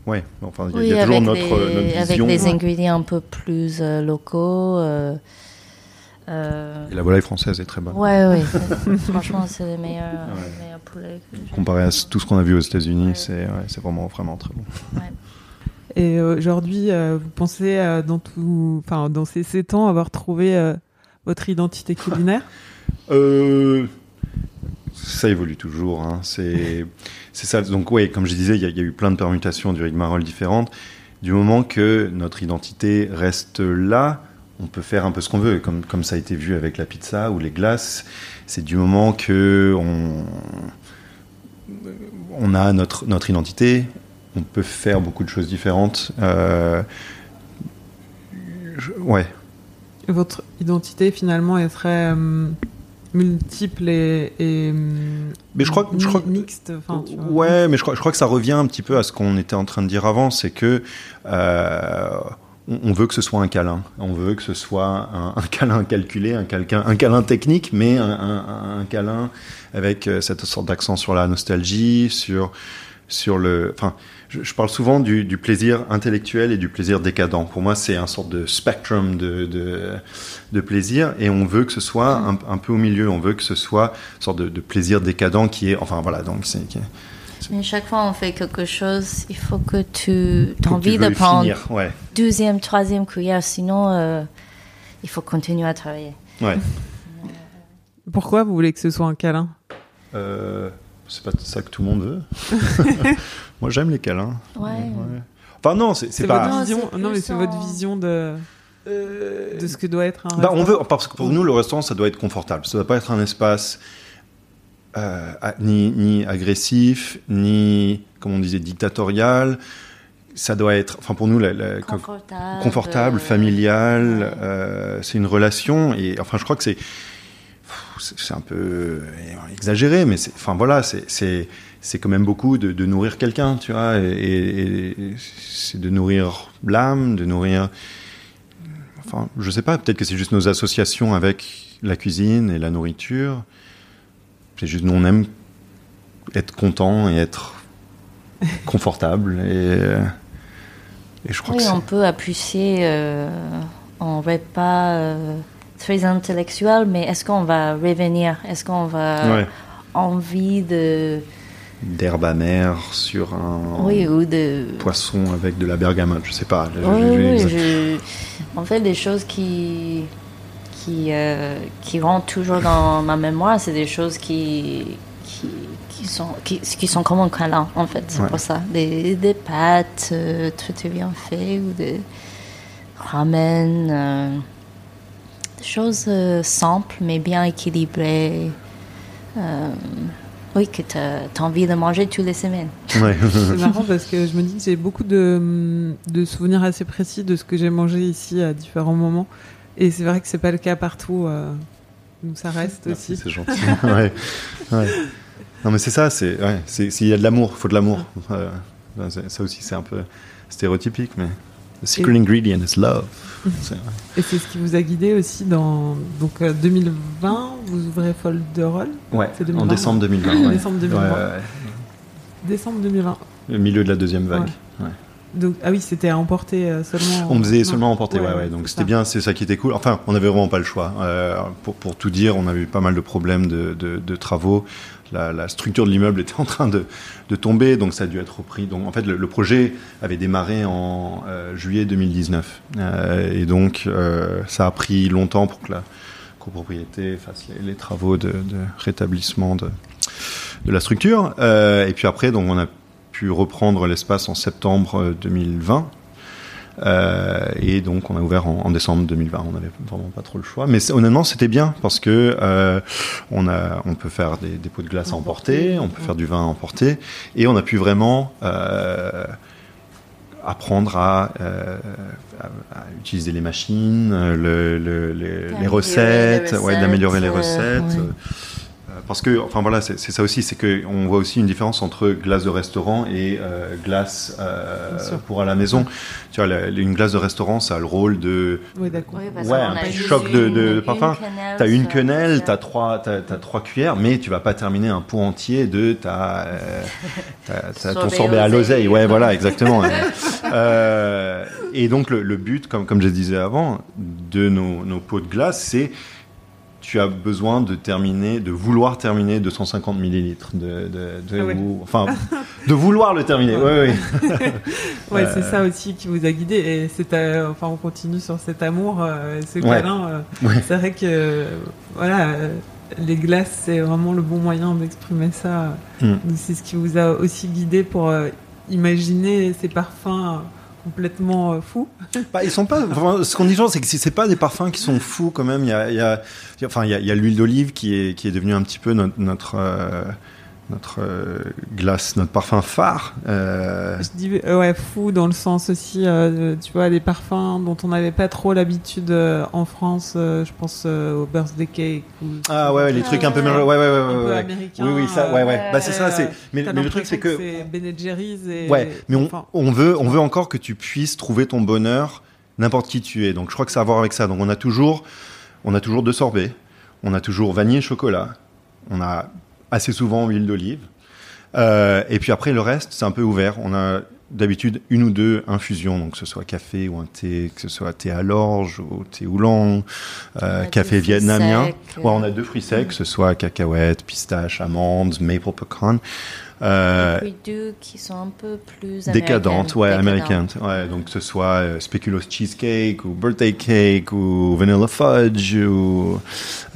Ouais, enfin, il y a- il y, a toujours avec, notre, les, notre avec vision. les ingrédients un peu plus euh, locaux. Euh, euh, Et la volaille française est très bonne. ouais, ouais. c'est- Franchement, c'est les meilleurs, Ouais. les meilleurs poulets que j'ai. Comparé à tout ce qu'on a vu aux États-Unis, Ouais. c'est ouais, vraiment, vraiment très bon. Et euh, aujourd'hui, euh, vous pensez euh, dans tout, enfin dans ces sept ans avoir trouvé euh, votre identité culinaire? Euh, Ça évolue toujours. Hein. C'est ça. Donc oui, comme je disais, il y, a eu plein de permutations du rigmarole différentes. Du moment que notre identité reste là, on peut faire un peu ce qu'on veut, comme, comme ça a été vu avec la pizza ou les glaces. C'est du moment que on, on a notre, notre identité, on peut faire beaucoup de choses différentes. Euh, ouais. votre identité, finalement, est très euh, multiple et, mais je crois, je crois mixte. ouais, mais je crois, je crois que ça revient un petit peu à ce qu'on était en train de dire avant, c'est que euh, on veut que ce soit un câlin, on veut que ce soit un, câlin calculé, un, câlin technique, mais un, câlin avec euh, cette sorte d'accent sur la nostalgie, sur le, enfin, je, parle souvent du, plaisir intellectuel et du plaisir décadent. Pour moi, c'est un sorte de spectrum de, de, plaisir et on veut que ce soit un, peu au milieu. On veut que ce soit une sorte de, plaisir décadent qui est, enfin voilà, donc c'est. Mais chaque fois on fait quelque chose, il faut que tu as envie de prendre ouais. deuxième, troisième cuillère, sinon euh, il faut continuer à travailler. Ouais. Pourquoi vous voulez que ce soit un câlin? Euh, C'est pas ça que tout le monde veut. Moi j'aime les câlins. Ouais. Enfin non, c'est pas. Votre vision, non, mais c'est votre vision de. de ce que doit être un bah, on veut parce que pour nous le restaurant ça doit être confortable ça doit pas être un espace euh, ni, ni, agressif, ni, comme on disait, dictatorial. Ça doit être, enfin pour nous, la, confortable, confortable, familial. Euh, c'est une relation et enfin, je crois que c'est c'est un peu exagéré, mais enfin voilà, c'est c'est quand même beaucoup de, de nourrir quelqu'un, tu vois, et, et c'est de nourrir l'âme, de nourrir. Enfin, je sais pas, peut-être que c'est juste nos associations avec la cuisine et la nourriture. C'est juste, nous, on aime être content et être confortable. Et, et je crois oui, que on peut appuyer euh, en repas euh, très intellectuel, mais est-ce qu'on va revenir? Est-ce qu'on va envie de d'herbe amère sur un oui, ou de... poisson avec de la bergamote, je sais pas. Oui, je... En fait, des choses qui qui, euh, qui rentrent toujours dans ma mémoire, c'est des choses qui, qui, qui, sont, qui, qui sont comme un câlin, en fait. C'est pour ça. Des, des pâtes euh, très, bien faites ou des ramen. Euh, des choses simples, mais bien équilibrées. oui, que tu as, envie de manger toutes les semaines. Ouais. c'est marrant parce que je me dis que j'ai beaucoup de, de souvenirs assez précis de ce que j'ai mangé ici à différents moments. Et c'est vrai que c'est pas le cas partout. Euh, donc ça reste aussi. C'est gentil. ouais. Non mais c'est ça, c'est ouais, s'il y a de l'amour, il faut de l'amour. ça aussi c'est un peu stéréotypique, mais the secret ingredient is love. Et c'est ce qui vous a guidé aussi dans donc 2020, euh, vous ouvrez Folderol. Ouais. En décembre 2020. décembre 2020. Décembre 2020. Le milieu de la deuxième vague. Donc, ah oui, c'était à emporter euh, seulement. On faisait seulement emporter, ouais, ouais, Donc c'était bien, c'est ça qui était cool. Enfin, on avait vraiment pas le choix. Euh, pour, pour, tout dire, on avait eu pas mal de problèmes de, de, de travaux. La, la, structure de l'immeuble était en train de, de, tomber, donc ça a dû être repris. Donc en fait, le, projet avait démarré en euh, juillet 2019, euh, et donc ça a pris longtemps pour que la copropriété fasse les, les travaux de, de rétablissement de, de la structure. et puis après, donc on a reprendre l'espace en septembre 2020. Euh, euh, et donc on a ouvert en, décembre 2020. On n'avait vraiment pas trop le choix, mais honnêtement c'était bien parce que euh, on a, on peut faire des, des pots de glace à emporter, on peut faire du vin à emporter, et on a pu vraiment apprendre à, à, utiliser les machines, le, les recettes, d'améliorer les recettes. Parce que, enfin voilà, c'est ça aussi, c'est qu'on voit aussi une différence entre glace de restaurant et euh, glace euh, pour à la maison. Tu vois, une glace de restaurant, ça a le rôle de, oui, d'accord. ouais, un petit choc de, de, parfum. T'as une quenelle, t'as trois, as, trois cuillères, mais tu vas pas terminer un pot entier de ta, euh, ton sorbet à l'oseille. Ouais, voilà, exactement. et donc le, but, comme comme je disais avant, de nos, nos pots de glace, c'est tu as besoin de terminer, de vouloir terminer 250 millilitres, de, de, de ah enfin, de vouloir le terminer. Oui, oui. ouais, c'est ça aussi qui vous a guidé. Et c'est, enfin, on continue sur cet amour, euh, ce câlin. Euh, c'est vrai que, voilà, les glaces, c'est vraiment le bon moyen d'exprimer ça. Mm. C'est ce qui vous a aussi guidé pour euh, imaginer ces parfums complètement euh, fous. Bah, ils sont pas. ce qu'on dit c'est que c'est pas des parfums qui sont fous quand même. Il y a, il y a- enfin, il y a, l'huile d'olive qui est qui est devenue un petit peu notre notre euh, notre euh, glace, notre parfum phare. Euh, Je dis euh, ouais, fou dans le sens aussi, tu vois, des parfums dont on n'avait pas trop l'habitude en France. je pense au birthday cake. Ou, ah ouais, les trucs un peu ouais. Ouais, ouais, ouais, un ouais, peu ouais. américain. Oui, oui, ça, ouais, ouais. Bah c'est ça, c'est. Mais, le truc c'est que. c'est Ben Jerry's et Ouais, mais on veut, on veut encore que tu puisses trouver ton bonheur n'importe qui tu es. Donc je crois que ça a à voir avec ça. Donc on a toujours, on a toujours deux sorbets, on a toujours vanille et chocolat, on a assez souvent huile d'olive, Euh, et puis après le reste c'est un peu ouvert. On a d'habitude une ou deux infusions, donc que ce soit café ou un thé, que ce soit thé à l'orge ou thé oolong, euh, café vietnamien. euh. Ouais, on a deux fruits secs, que ce soit cacahuètes, pistaches, amandes, maple pecan. Euh, Puis deux qui sont un peu plus décadente, ouais, américaine. Décadentes. Ouais, donc que ce soit euh, speculoos cheesecake ou birthday cake ou vanilla fudge ou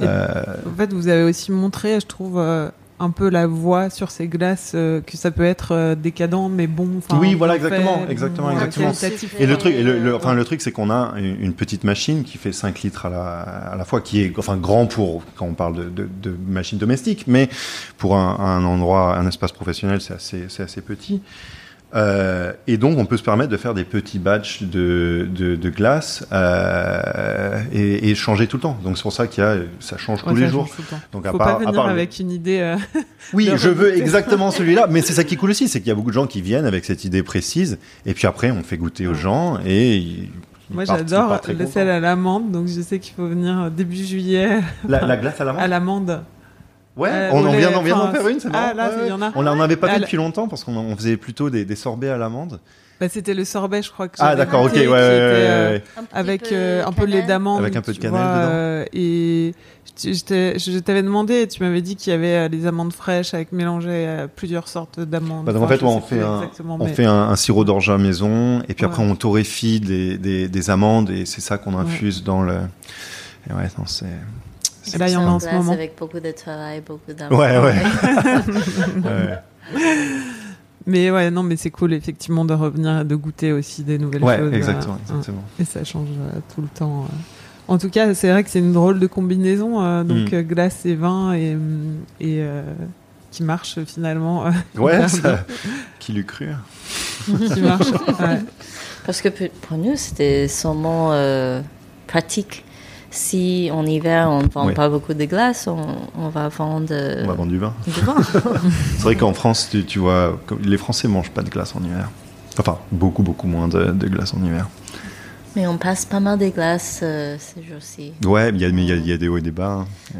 euh, En fait, vous avez aussi montré, je trouve, euh, un peu la voix sur ces glaces, euh, que ça peut être euh, décadent mais bon. Oui, voilà, exactement, fait, exactement, exactement. et le truc, et le, enfin le truc, c'est qu'on a une petite machine qui fait 5 litres à la, à la fois, qui est enfin grand pour quand on parle de, de, de machine domestique, mais pour un, un endroit, un espace professionnel, c'est assez, c'est assez petit. Euh, et donc, on peut se permettre de faire des petits batchs de, de, de glace euh, et, et changer tout le temps. Donc, c'est pour ça qu'il y a, ça change Ouais, tous ça les jours. le. Donc, à Faut part, pas à venir le- avec une idée. euh, Oui, je veux exactement celui-là, mais c'est ça qui est cool aussi, c'est qu'il y a beaucoup de gens qui viennent avec cette idée précise, et puis après on fait goûter aux gens, et ils- Moi, j'adore le sel à l'amande, donc je sais qu'il faut venir début juillet La, la glace à la menthe à l'amande. Ouais, Euh, on, on vient, d'en enfin, faire une, c'est marrant. Ah, là, Ouais, il y en a. On n'en avait pas Ah, fait depuis longtemps parce qu'on on faisait plutôt des, des sorbets à l'amande. Bah, c'était le sorbet, je crois que Ah d'accord, ok, ouais, euh, avec euh, un peu de lait d'amande. Avec un peu de cannelle vois, dedans. euh, et je, t'avais demandé, et tu m'avais dit qu'il y avait des amandes fraîches avec mélangées à plusieurs sortes d'amandes. Bah, donc, en fait, on fait un, on mais- fait un, un sirop d'orge à maison, et puis après on torréfie des, des, des amandes, et c'est ça qu'on Ouais. infuse dans le. Et ouais, non, c'est. Et là, il y en a en ce moment. Avec beaucoup de travail, beaucoup d'amour. Ouais, ouais. ouais. Mais ouais, non, mais c'est cool effectivement de revenir, de goûter aussi des nouvelles Ouais, choses. exactement, euh, exactement. Et ça change euh, tout le temps. euh. En tout cas, c'est vrai que c'est une drôle de combinaison, euh, donc Mm. euh, glace et vin, et, et euh, qui marche finalement. euh, Ouais, ça, qui l'eût cru bien, qui marche. ouais. Parce que pour nous, c'était seulement euh, pratique. Si en hiver, on ne vend Oui. pas beaucoup de glace, on, on va vendre euh, On va vendre du vin. du vin. C'est vrai qu'en France, tu, tu vois, les Français mangent pas de glace en hiver. Enfin, beaucoup, beaucoup moins de, de glace en hiver. Mais on passe pas mal de glace euh, ces jours-ci. Ouais, mais il y a- y, y des hauts et des bas. hein.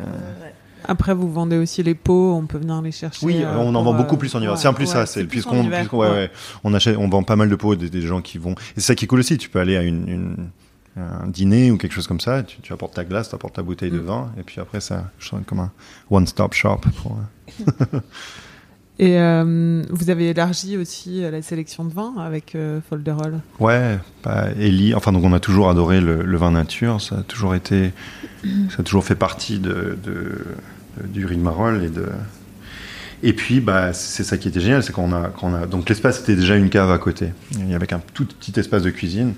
Après, vous vendez aussi les pots, on peut venir les chercher. Oui, euh, on en vend beaucoup euh, plus en hiver. ouais, c'est en plus ouais, ça, c'est puisqu'on, ouais, on achète, on vend pas mal de pots des, des gens qui vont. Et c'est ça qui est cool aussi. Tu peux aller à une, une- un dîner ou quelque chose comme ça. Tu, tu apportes ta glace, tu apportes ta bouteille de Mm. vin, et puis après ça, je sens comme un one-stop shop. Pour, euh, Et euh, vous avez élargi aussi la sélection de vins avec euh, Folderol? Ouais, bah, Ellie, enfin donc on a toujours adoré le, le vin nature, ça a toujours été, ça a toujours fait partie de, de- de- du rigmarole et de. Et puis bah c'est ça qui était génial, c'est qu'on a, qu'on a donc l'espace était déjà une cave à côté, il y avait un tout petit espace de cuisine.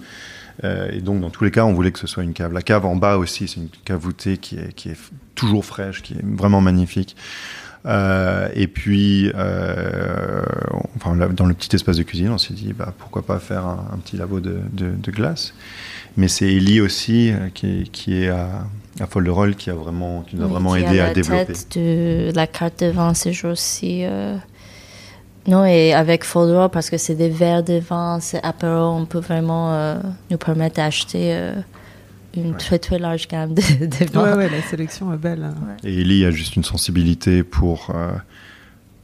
Euh, et donc dans tous les cas, on voulait que ce soit une cave. La cave en bas aussi, c'est une cave voûtée qui est, qui est f- toujours fraîche, qui est vraiment magnifique. Euh, et puis, euh, enfin, là, dans le petit espace de cuisine, on s'est dit, bah, pourquoi pas faire un, un petit labo de, de, de glace. Mais c'est Ellie aussi, euh, qui est, qui est à, à Folderol, qui, a vraiment, qui nous a Oui, vraiment aidé a à développer. tête de la carte de vin ces jours-ci. Non, et avec Foldor, parce que c'est des verres de vin, c'est apéro, on peut vraiment euh, nous permettre d'acheter euh, une Ouais. très très large gamme de, de vins. Ouais, ouais, la sélection est belle. Et Ellie a juste une sensibilité pour, euh,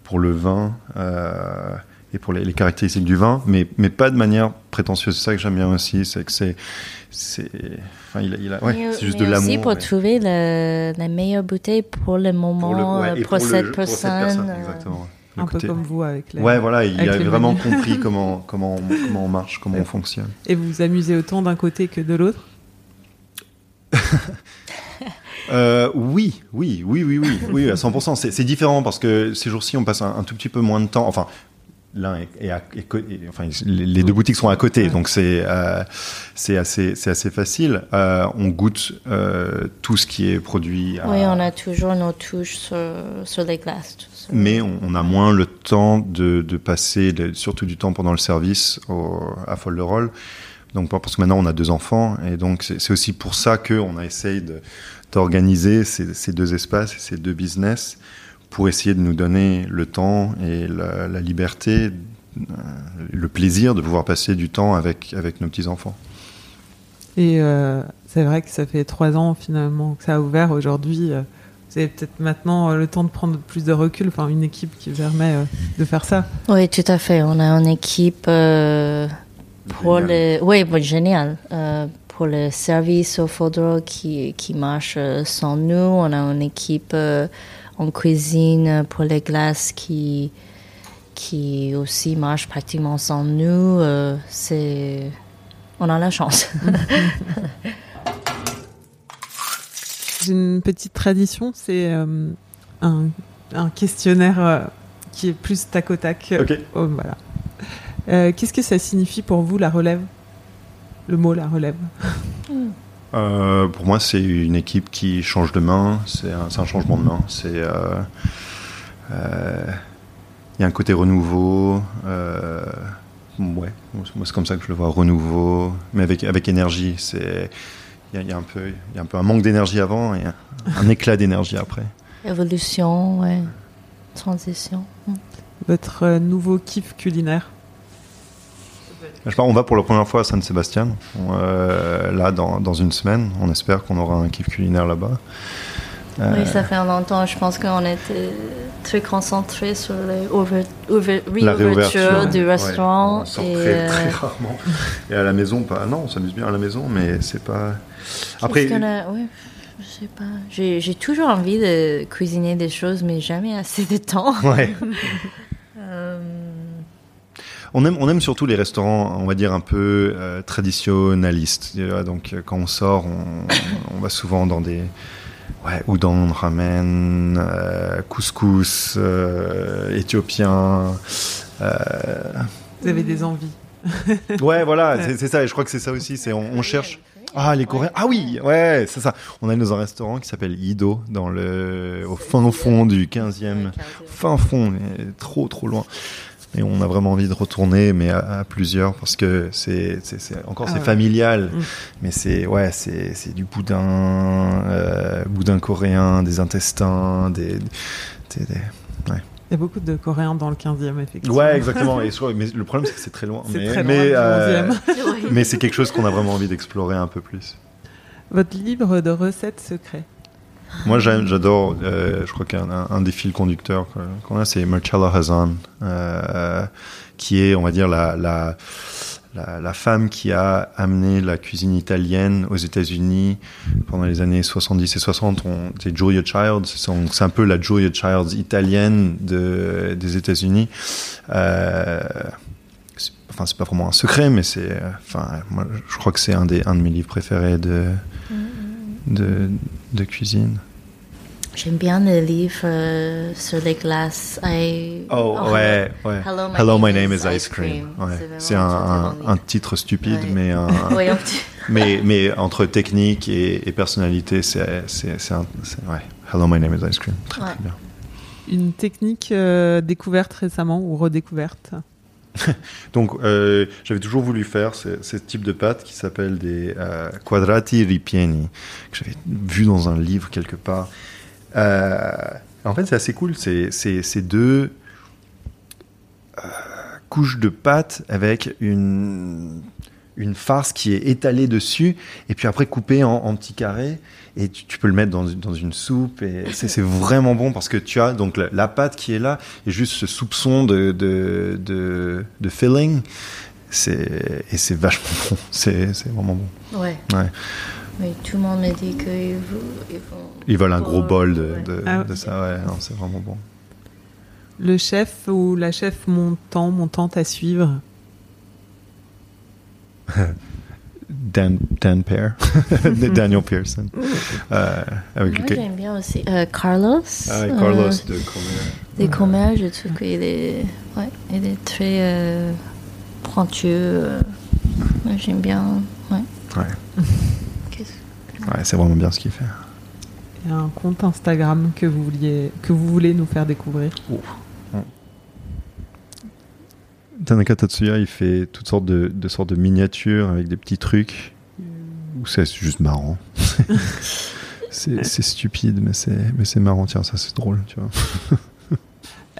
pour le vin euh, et pour les, les caractéristiques du vin, mais, mais pas de manière prétentieuse. C'est ça que j'aime bien aussi, c'est que c'est. c'est enfin, il a, il a- ouais, juste mais de l'amour. aussi pour mais- trouver le- la meilleure bouteille pour le moment, pour le- ouais, pour, le- cette pour personne. euh, exactement. Un peu comme vous avec les... Ouais, voilà, il a vraiment menus. compris comment, comment, on, comment on marche, comment on fonctionne. Et vous vous amusez autant d'un côté que de l'autre? Euh, oui, oui, oui, oui, oui, oui, à 100%. C'est différent parce que ces jours-ci, on passe un, un, tout petit peu moins de temps. Enfin, l'un est, à, enfin les, deux boutiques sont à côté, donc c'est euh, c'est assez c'est assez facile. Euh, on goûte euh, tout ce qui est produit. Oui, on a toujours nos touches sur, sur les glaces. Mais on, a moins le temps de, de passer, surtout du temps pendant le service au, à Folle de Roll. Donc parce que maintenant on a deux enfants et donc c'est aussi pour ça que on a essayé d'organiser ces, ces, deux espaces, ces deux business pour essayer de nous donner le temps et la, liberté, euh, le plaisir de pouvoir passer du temps avec, avec nos petits-enfants. Et euh, c'est vrai que ça fait trois ans finalement que ça a ouvert. Aujourd'hui, euh, vous avez peut-être maintenant le temps de prendre plus de recul, enfin une équipe qui permet de faire ça. Oui, tout à fait. On a une équipe pour le... Oui, génial. pour le service au Fodro qui, qui marche sans nous, on a une équipe en cuisine pour les glaces qui, qui aussi marchent pratiquement sans nous. Euh, c'est, on a la chance. J'ai une petite tradition, c'est euh, un, un, questionnaire euh, qui est plus tac au tac. Oh, voilà. qu'est-ce que ça signifie pour vous la relève? Le mot la relève euh, pour moi, c'est une équipe qui change de main. C'est un, un, changement de main. C'est euh, euh, il y a un côté renouveau. ouais, moi c'est comme ça que je le vois, renouveau, mais avec avec énergie. C'est il y, y, a un peu il y a un peu un manque d'énergie avant et un, éclat d'énergie après. Évolution, ouais, transition. Votre nouveau kiff culinaire? Je on va pour la première fois à San-Sébastien, euh, là, dans, dans, une semaine. On espère qu'on aura un kiff culinaire là-bas. Euh, oui, ça fait longtemps. Je pense qu'on était très concentrés sur la réouverture du restaurant. on sort et très, euh, très, rarement. Et à la maison, pas. Non, on s'amuse bien à la maison, mais c'est pas. Après. Oui, je sais pas. J'ai toujours envie de cuisiner des choses, mais jamais assez de temps. Ouais. On aime, on aime surtout les restaurants, on va dire un peu euh, traditionnalistes. Donc euh, quand on sort, on, va souvent dans des ouais, udon, ramen, euh, couscous, éthiopien. Vous avez des envies. ouais, voilà, c'est ça. Et je crois que c'est ça aussi. C'est on, cherche. Ah, les Coréens. Ah oui, ouais, c'est ça. On est dans un restaurant qui s'appelle Ido, dans le, au fin fond du 15e. Fin fond, trop, trop loin. Et on a vraiment envie de retourner, mais à, plusieurs, parce que c'est, encore c'est ah familial, mm. mais c'est ouais, c'est, c'est du boudin, euh, boudin coréen, des intestins, des, des, ouais. Il y a beaucoup de Coréens dans le 15e, effectivement. Ouais, exactement. Et mais le problème, c'est que c'est très loin. mais, très mais, euh, mais c'est quelque chose qu'on a vraiment envie d'explorer un peu plus. Votre livre de recettes secrets moi, j'adore, euh, je crois qu'un un, des fils conducteurs qu'on a, c'est Marcella Hazan, euh, qui est, on va dire, la, la, la, la, femme qui a amené la cuisine italienne aux États-Unis pendant les années 70 et 60. C'est Julia Childs, c'est un peu la Julia Childs italienne de, des États-Unis. Euh, enfin, c'est pas vraiment un secret, mais c'est, enfin, moi, je crois que c'est un des, un de mes livres préférés de, de, de cuisine. J'aime bien le livre euh, sur les glaces. I... Oh, oh, ouais, ouais. Hello, my, name, is, Ice Cream. C'est un, un, titre stupide, mais, un, mais, mais entre technique et, et personnalité, c'est ouais. Hello, my name is Ice Cream. Très, très bien. Une technique euh, découverte récemment ou redécouverte? Donc, euh, j'avais toujours voulu faire ce, type de pâte qui s'appelle des euh, quadrati ripieni, que j'avais vu dans un livre quelque part. Euh, en fait, c'est assez cool. C'est deux couches de pâte avec une, farce qui est étalée dessus et puis après coupée en petits carrés et tu, peux le mettre dans, dans une soupe et c'est vraiment bon parce que tu as donc la, pâte qui est là et juste ce soupçon de, de, de, de filling. C'est et c'est vachement bon. C'est vraiment bon. Ouais. ouais. Oui, tout le monde me dit qu'ils veulent, ils veulent un gros bol de, de, ah de ça. Ouais c'est vraiment bon. Le chef ou la chef montant montante à suivre? Dan, Dan Pear, Daniel Pearson. Euh, avec Moi, j'aime bien aussi euh, Carlos. Ah, et euh, Carlos de Comer. des commères, je trouve qu'il est, ouais, il est très euh, pointueux. Moi, j'aime bien. Ouais. Ouais. Qu'est-ce- Ouais, c'est vraiment bien ce qu'il fait. Il y a un compte Instagram que vous, vouliez, que vous voulez nous faire découvrir. Tanaka Tatsuya, il fait toutes sortes de, de sortes de miniatures avec des petits trucs où c'est juste marrant. c'est c'est stupide, mais c'est mais c'est marrant. Tiens, ça c'est drôle, tu vois.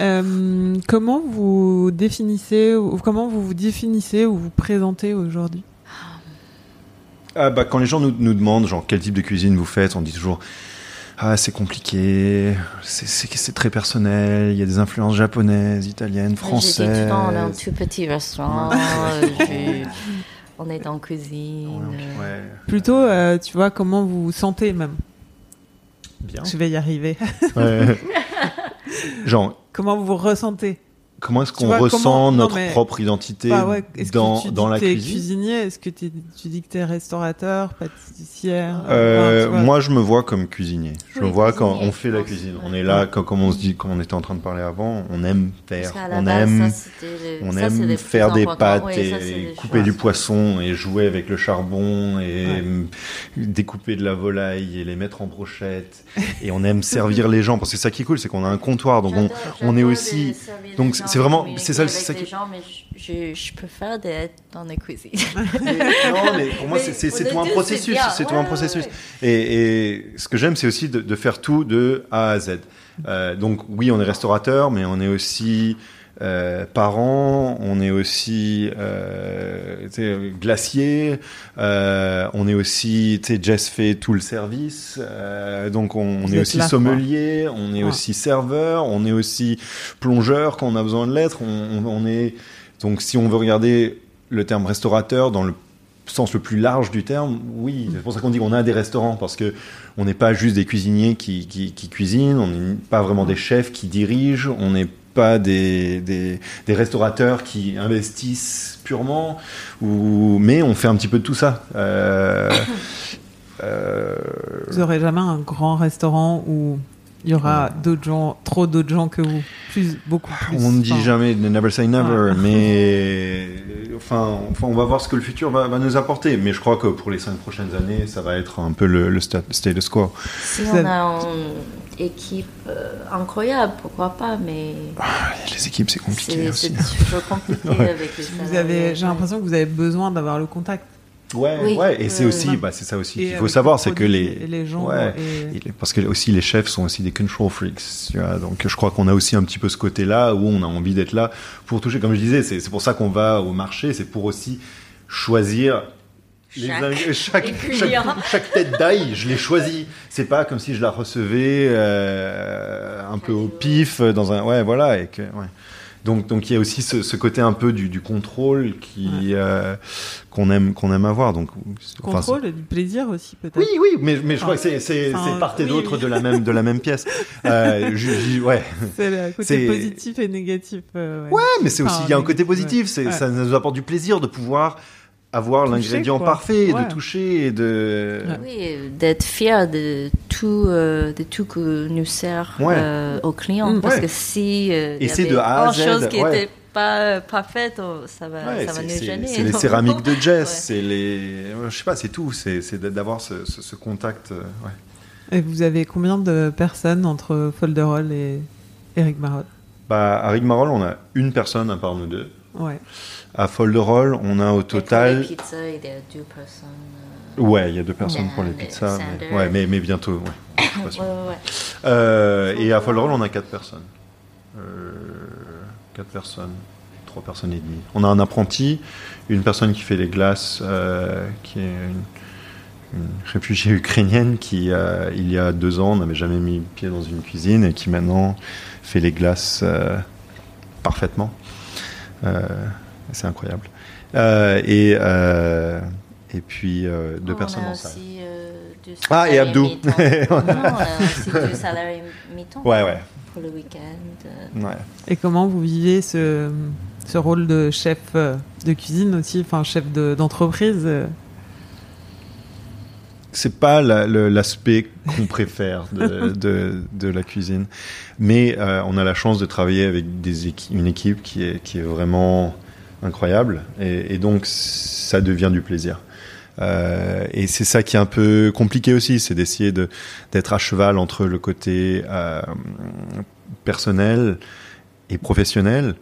Euh, comment vous définissez, ou comment vous vous définissez ou vous présentez aujourd'hui? Ah bah quand les gens nous, nous demandent genre quel type de cuisine vous faites, on dit toujours ah c'est compliqué, c'est- très personnel, il y a des influences japonaises, italiennes, françaises. est un tout petit restaurant. je- on est dans la cuisine. Ouais, Plutôt, euh, tu vois, comment vous vous sentez même? bien. Je vais y arriver. Ouais. genre comment vous vous ressentez? Comment est-ce qu'on ressent comment- non, notre mais- propre identité Bah ouais, Est-ce dans que tu dis dans que la t'es cuisine? cuisinier? Est-ce que t'es- tu dis que tu es restaurateur, pâtissière? Euh, Enfin, tu vois. moi, je me vois comme cuisinier. Je Oui, me vois quand on fait la cuisine. On est là, comme, comme on se dit, comme on était en train de parler avant, on aime faire, on base, aime, ça, on ça, aime plus faire des pâtes Oui, ça, c'est et couper choix. du poisson et jouer avec le charbon et Ouais. découper de la volaille et les mettre en brochette. et on aime servir les gens parce que c'est ça qui est cool, c'est qu'on a un comptoir, donc on, J'adore- on est aussi- donc c'est vraiment- c'est ça, avec c'est ça les qui- gens, mais je, je, je préfère d'être dans la cuisine. non, mais pour moi, Mais c'est- c'est c'est pour tout un processus. c'est tout Ouais, un ouais, processus. ouais. Et, et ce que j'aime, c'est aussi de, de faire tout de A à Z. Euh, donc, oui, on est restaurateur, mais on est aussi euh, parent, on est aussi euh, glacier, euh, on est aussi, Jess fait tout le service, euh, donc on, est aussi là, quoi. sommelier, on est Ouais. aussi serveur, on est aussi plongeur quand on a besoin de l'être, on, on- on est donc si on veut regarder le terme restaurateur dans le sens le plus large du terme, oui, c'est pour ça qu'on dit qu'on a des restaurants parce que on n'est pas juste des cuisiniers qui, qui, qui cuisinent, on n'est pas vraiment des chefs qui dirigent, on n'est pas des, des, des restaurateurs qui investissent purement, ou, mais on fait un petit peu de tout ça. Euh, euh, Vous aurez jamais un grand restaurant où il y aura d'autres gens, trop d'autres gens que vous, plus, beaucoup plus. On ne dit Enfin, jamais never say never, Ouais. mais enfin, enfin, on va voir ce que le futur va, va nous apporter. Mais je crois que pour les cinq prochaines années, ça va être un peu le, le sta- status quo. Si on a équipe euh, incroyable, pourquoi pas, mais Les équipes, c'est compliqué c'est aussi. c'est toujours compliqué Ouais. avec les Vous avez, j'ai l'impression que vous avez besoin d'avoir le contact. Ouais, Oui. ouais, et c'est aussi, bah, c'est ça aussi qu'il faut savoir, c'est que les, les gens. ouais, et- Et les- parce que aussi les chefs sont aussi des control freaks, tu vois. Donc je crois qu'on a aussi un petit peu ce côté-là où on a envie d'être là pour toucher. Comme je disais, c'est c'est pour ça qu'on va au marché, c'est pour aussi choisir. Les Chaque chaque, chaque, chaque tête d'ail, je l'ai choisi. C'est pas comme si je la recevais euh, un peu au pif dans un ouais voilà et que ouais. Donc donc il y a aussi ce, ce côté un peu du, du contrôle qui euh, qu'on aime qu'on aime avoir donc enfin, Contrôle et du plaisir aussi, peut-être. oui, oui, mais, mais je crois que c'est, c'est, Enfin, c'est part et oui, d'autre oui. de la même, de la même pièce. Euh, je- je- ouais. C'est le côté C'est- positif et négatif. euh, ouais. ouais, mais c'est aussi, il y a un côté positif. ouais. C'est, Ouais. Ça nous apporte du plaisir de pouvoir avoir l'ingrédient parfait, et Ouais. de toucher et de. Oui, d'être fier de tout, euh, de tout que nous sert Ouais. euh, aux clients. Mm. Parce Ouais. que si euh, y c'est de A à Z, chose qui ouais. n'était pas euh, parfaite, oh, ça va, Ouais, ça va nous gêner. c'est les céramiques de Jess, Ouais. c'est les, euh, je sais pas, c'est tout, c'est, c'est d'avoir ce, ce, ce contact. euh, ouais. Et vous avez combien de personnes entre Folderol et Eric Marotte Bah, à Rigmarole, on a une personne à part nous deux. Ouais. À Folderol, on a au Et pour total. les pizzas, il y a deux personnes. euh, Ouais, il y a deux personnes Yeah, pour les pizzas. Mais, ouais, mais, mais bientôt. Ouais, ouais, ouais. Euh, et à Folderol, on a quatre personnes. Euh, quatre personnes. Trois personnes et demie. On a un apprenti, une personne qui fait les glaces, euh, qui est une, une réfugiée ukrainienne qui, il y a deux ans, n'avait jamais mis pied dans une cuisine et qui maintenant fait les glaces parfaitement. C'est incroyable. Euh, et, euh, et puis euh, deux On personnes en salle. euh, Ah, et Abdou. non, on a aussi deux salariés mi-temps Ouais, ouais. pour le week-end. euh. ouais. Et comment vous vivez ce, ce rôle de chef de cuisine aussi, enfin chef de- d'entreprise euh, c'est pas l'aspect qu'on préfère de, de, de, la cuisine, mais euh, on a la chance de travailler avec des une équipe qui est qui est vraiment incroyable et, donc ça devient du plaisir. Euh, et c'est ça qui est un peu compliqué aussi, c'est d'essayer de d'être à cheval entre le côté euh, personnel et professionnel.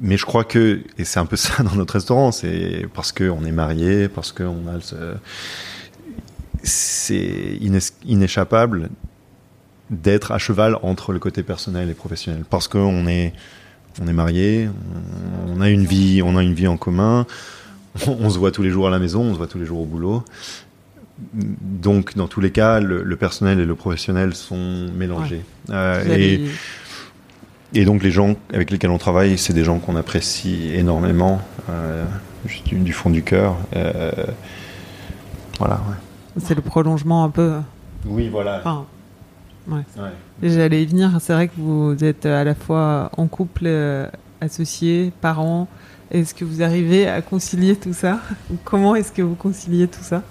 Mais je crois que, et c'est un peu ça dans notre restaurant, c'est parce qu'on est marié, parce qu'on a ce, c'est inéchappable d'être à cheval entre le côté personnel et professionnel parce qu'on est on est marié, on a une vie, on a une vie en commun, on, se voit tous les jours à la maison, on se voit tous les jours au boulot. Donc, dans tous les cas, le, personnel et le professionnel sont mélangés. Euh, et, et, donc, les gens avec lesquels on travaille, c'est des gens qu'on apprécie énormément, euh, du, fond du cœur. Euh, voilà. Ouais. C'est le prolongement un peu. Oui, voilà. Enfin, ouais. J'allais y venir. C'est vrai que vous êtes à la fois en couple, euh, associé, parents. Est-ce que vous arrivez à concilier tout ça? Comment est-ce que vous conciliez tout ça?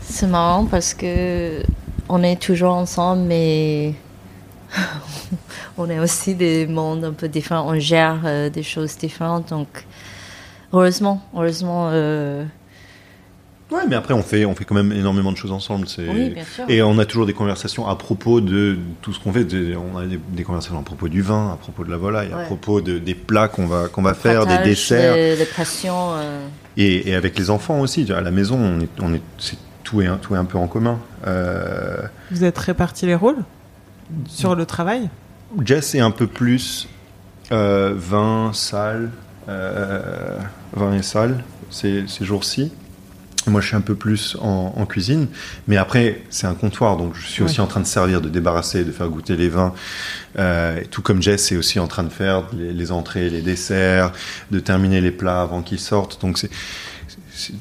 C'est marrant parce que on est toujours ensemble, mais on est aussi des mondes un peu différents. On gère euh, des choses différentes, donc heureusement, heureusement. Euh, Ouais, mais après on fait on fait quand même énormément de choses ensemble. Oui, bien sûr. Et on a toujours des conversations à propos de tout ce qu'on fait. On a des, conversations à propos du vin, à propos de la volaille, à propos de, des plats qu'on va qu'on va faire, des desserts. Des, passions. Euh. Et, et, avec les enfants aussi. À la maison, on est, on est tout est un, tout est un peu en commun. Euh... Vous êtes répartis les rôles sur le travail? Jess est un peu plus euh, vin, salle, euh, vin et salle ces, ces jours-ci. Moi, je suis un peu plus en, cuisine, mais après, c'est un comptoir, donc je suis aussi en train de servir, de débarrasser, de faire goûter les vins. Euh, tout comme Jess est aussi en train de faire les, entrées, les desserts, de terminer les plats avant qu'ils sortent. Donc, c'est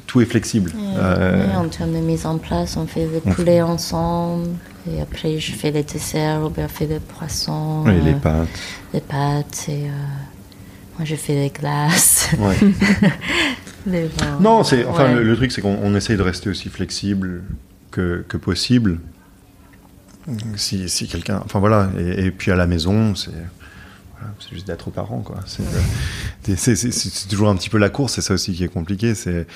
tout est flexible. Euh, en termes de mise en place, on fait le poulet ensemble, et après, je fais les desserts, Robert fait le poisson. Et les euh, pâtes. Les pâtes, et moi, je fais les non, c'est enfin le, truc, c'est qu'on essaye de rester aussi flexible que, que possible. Si, si quelqu'un, enfin voilà, et, puis à la maison, c'est juste d'être parent, quoi. C'est toujours un petit peu la course, c'est ça aussi qui est compliqué. C'est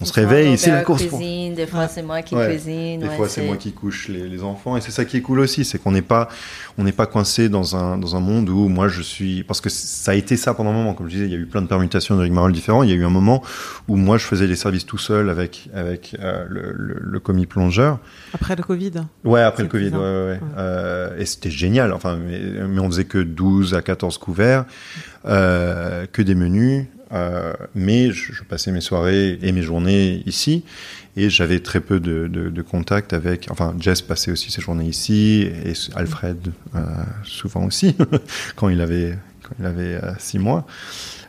on se réveille, c'est la course. Cuisine, Des fois, c'est moi qui cuisine. Des fois, c'est moi qui couche les, enfants. Et c'est ça qui est cool aussi, c'est qu'on n'est pas, on n'est pas coincé dans un, dans un monde où moi je suis, parce que ça a été ça pendant un moment. Comme je disais, il y a eu plein de permutations de rigmarole différents. Il y a eu un moment où moi je faisais les services tout seul avec, avec euh, le, le, commis plongeur. Après le Covid. Ouais, après le Covid, ouais, ouais, euh, et c'était génial. Enfin, mais, mais, on faisait que 12 à 14 couverts, euh, que des menus. Euh, mais je, passais mes soirées et mes journées ici et j'avais très peu de, contact avec. Enfin, Jess passait aussi ses journées ici et Alfred euh, souvent aussi quand il avait euh, six mois.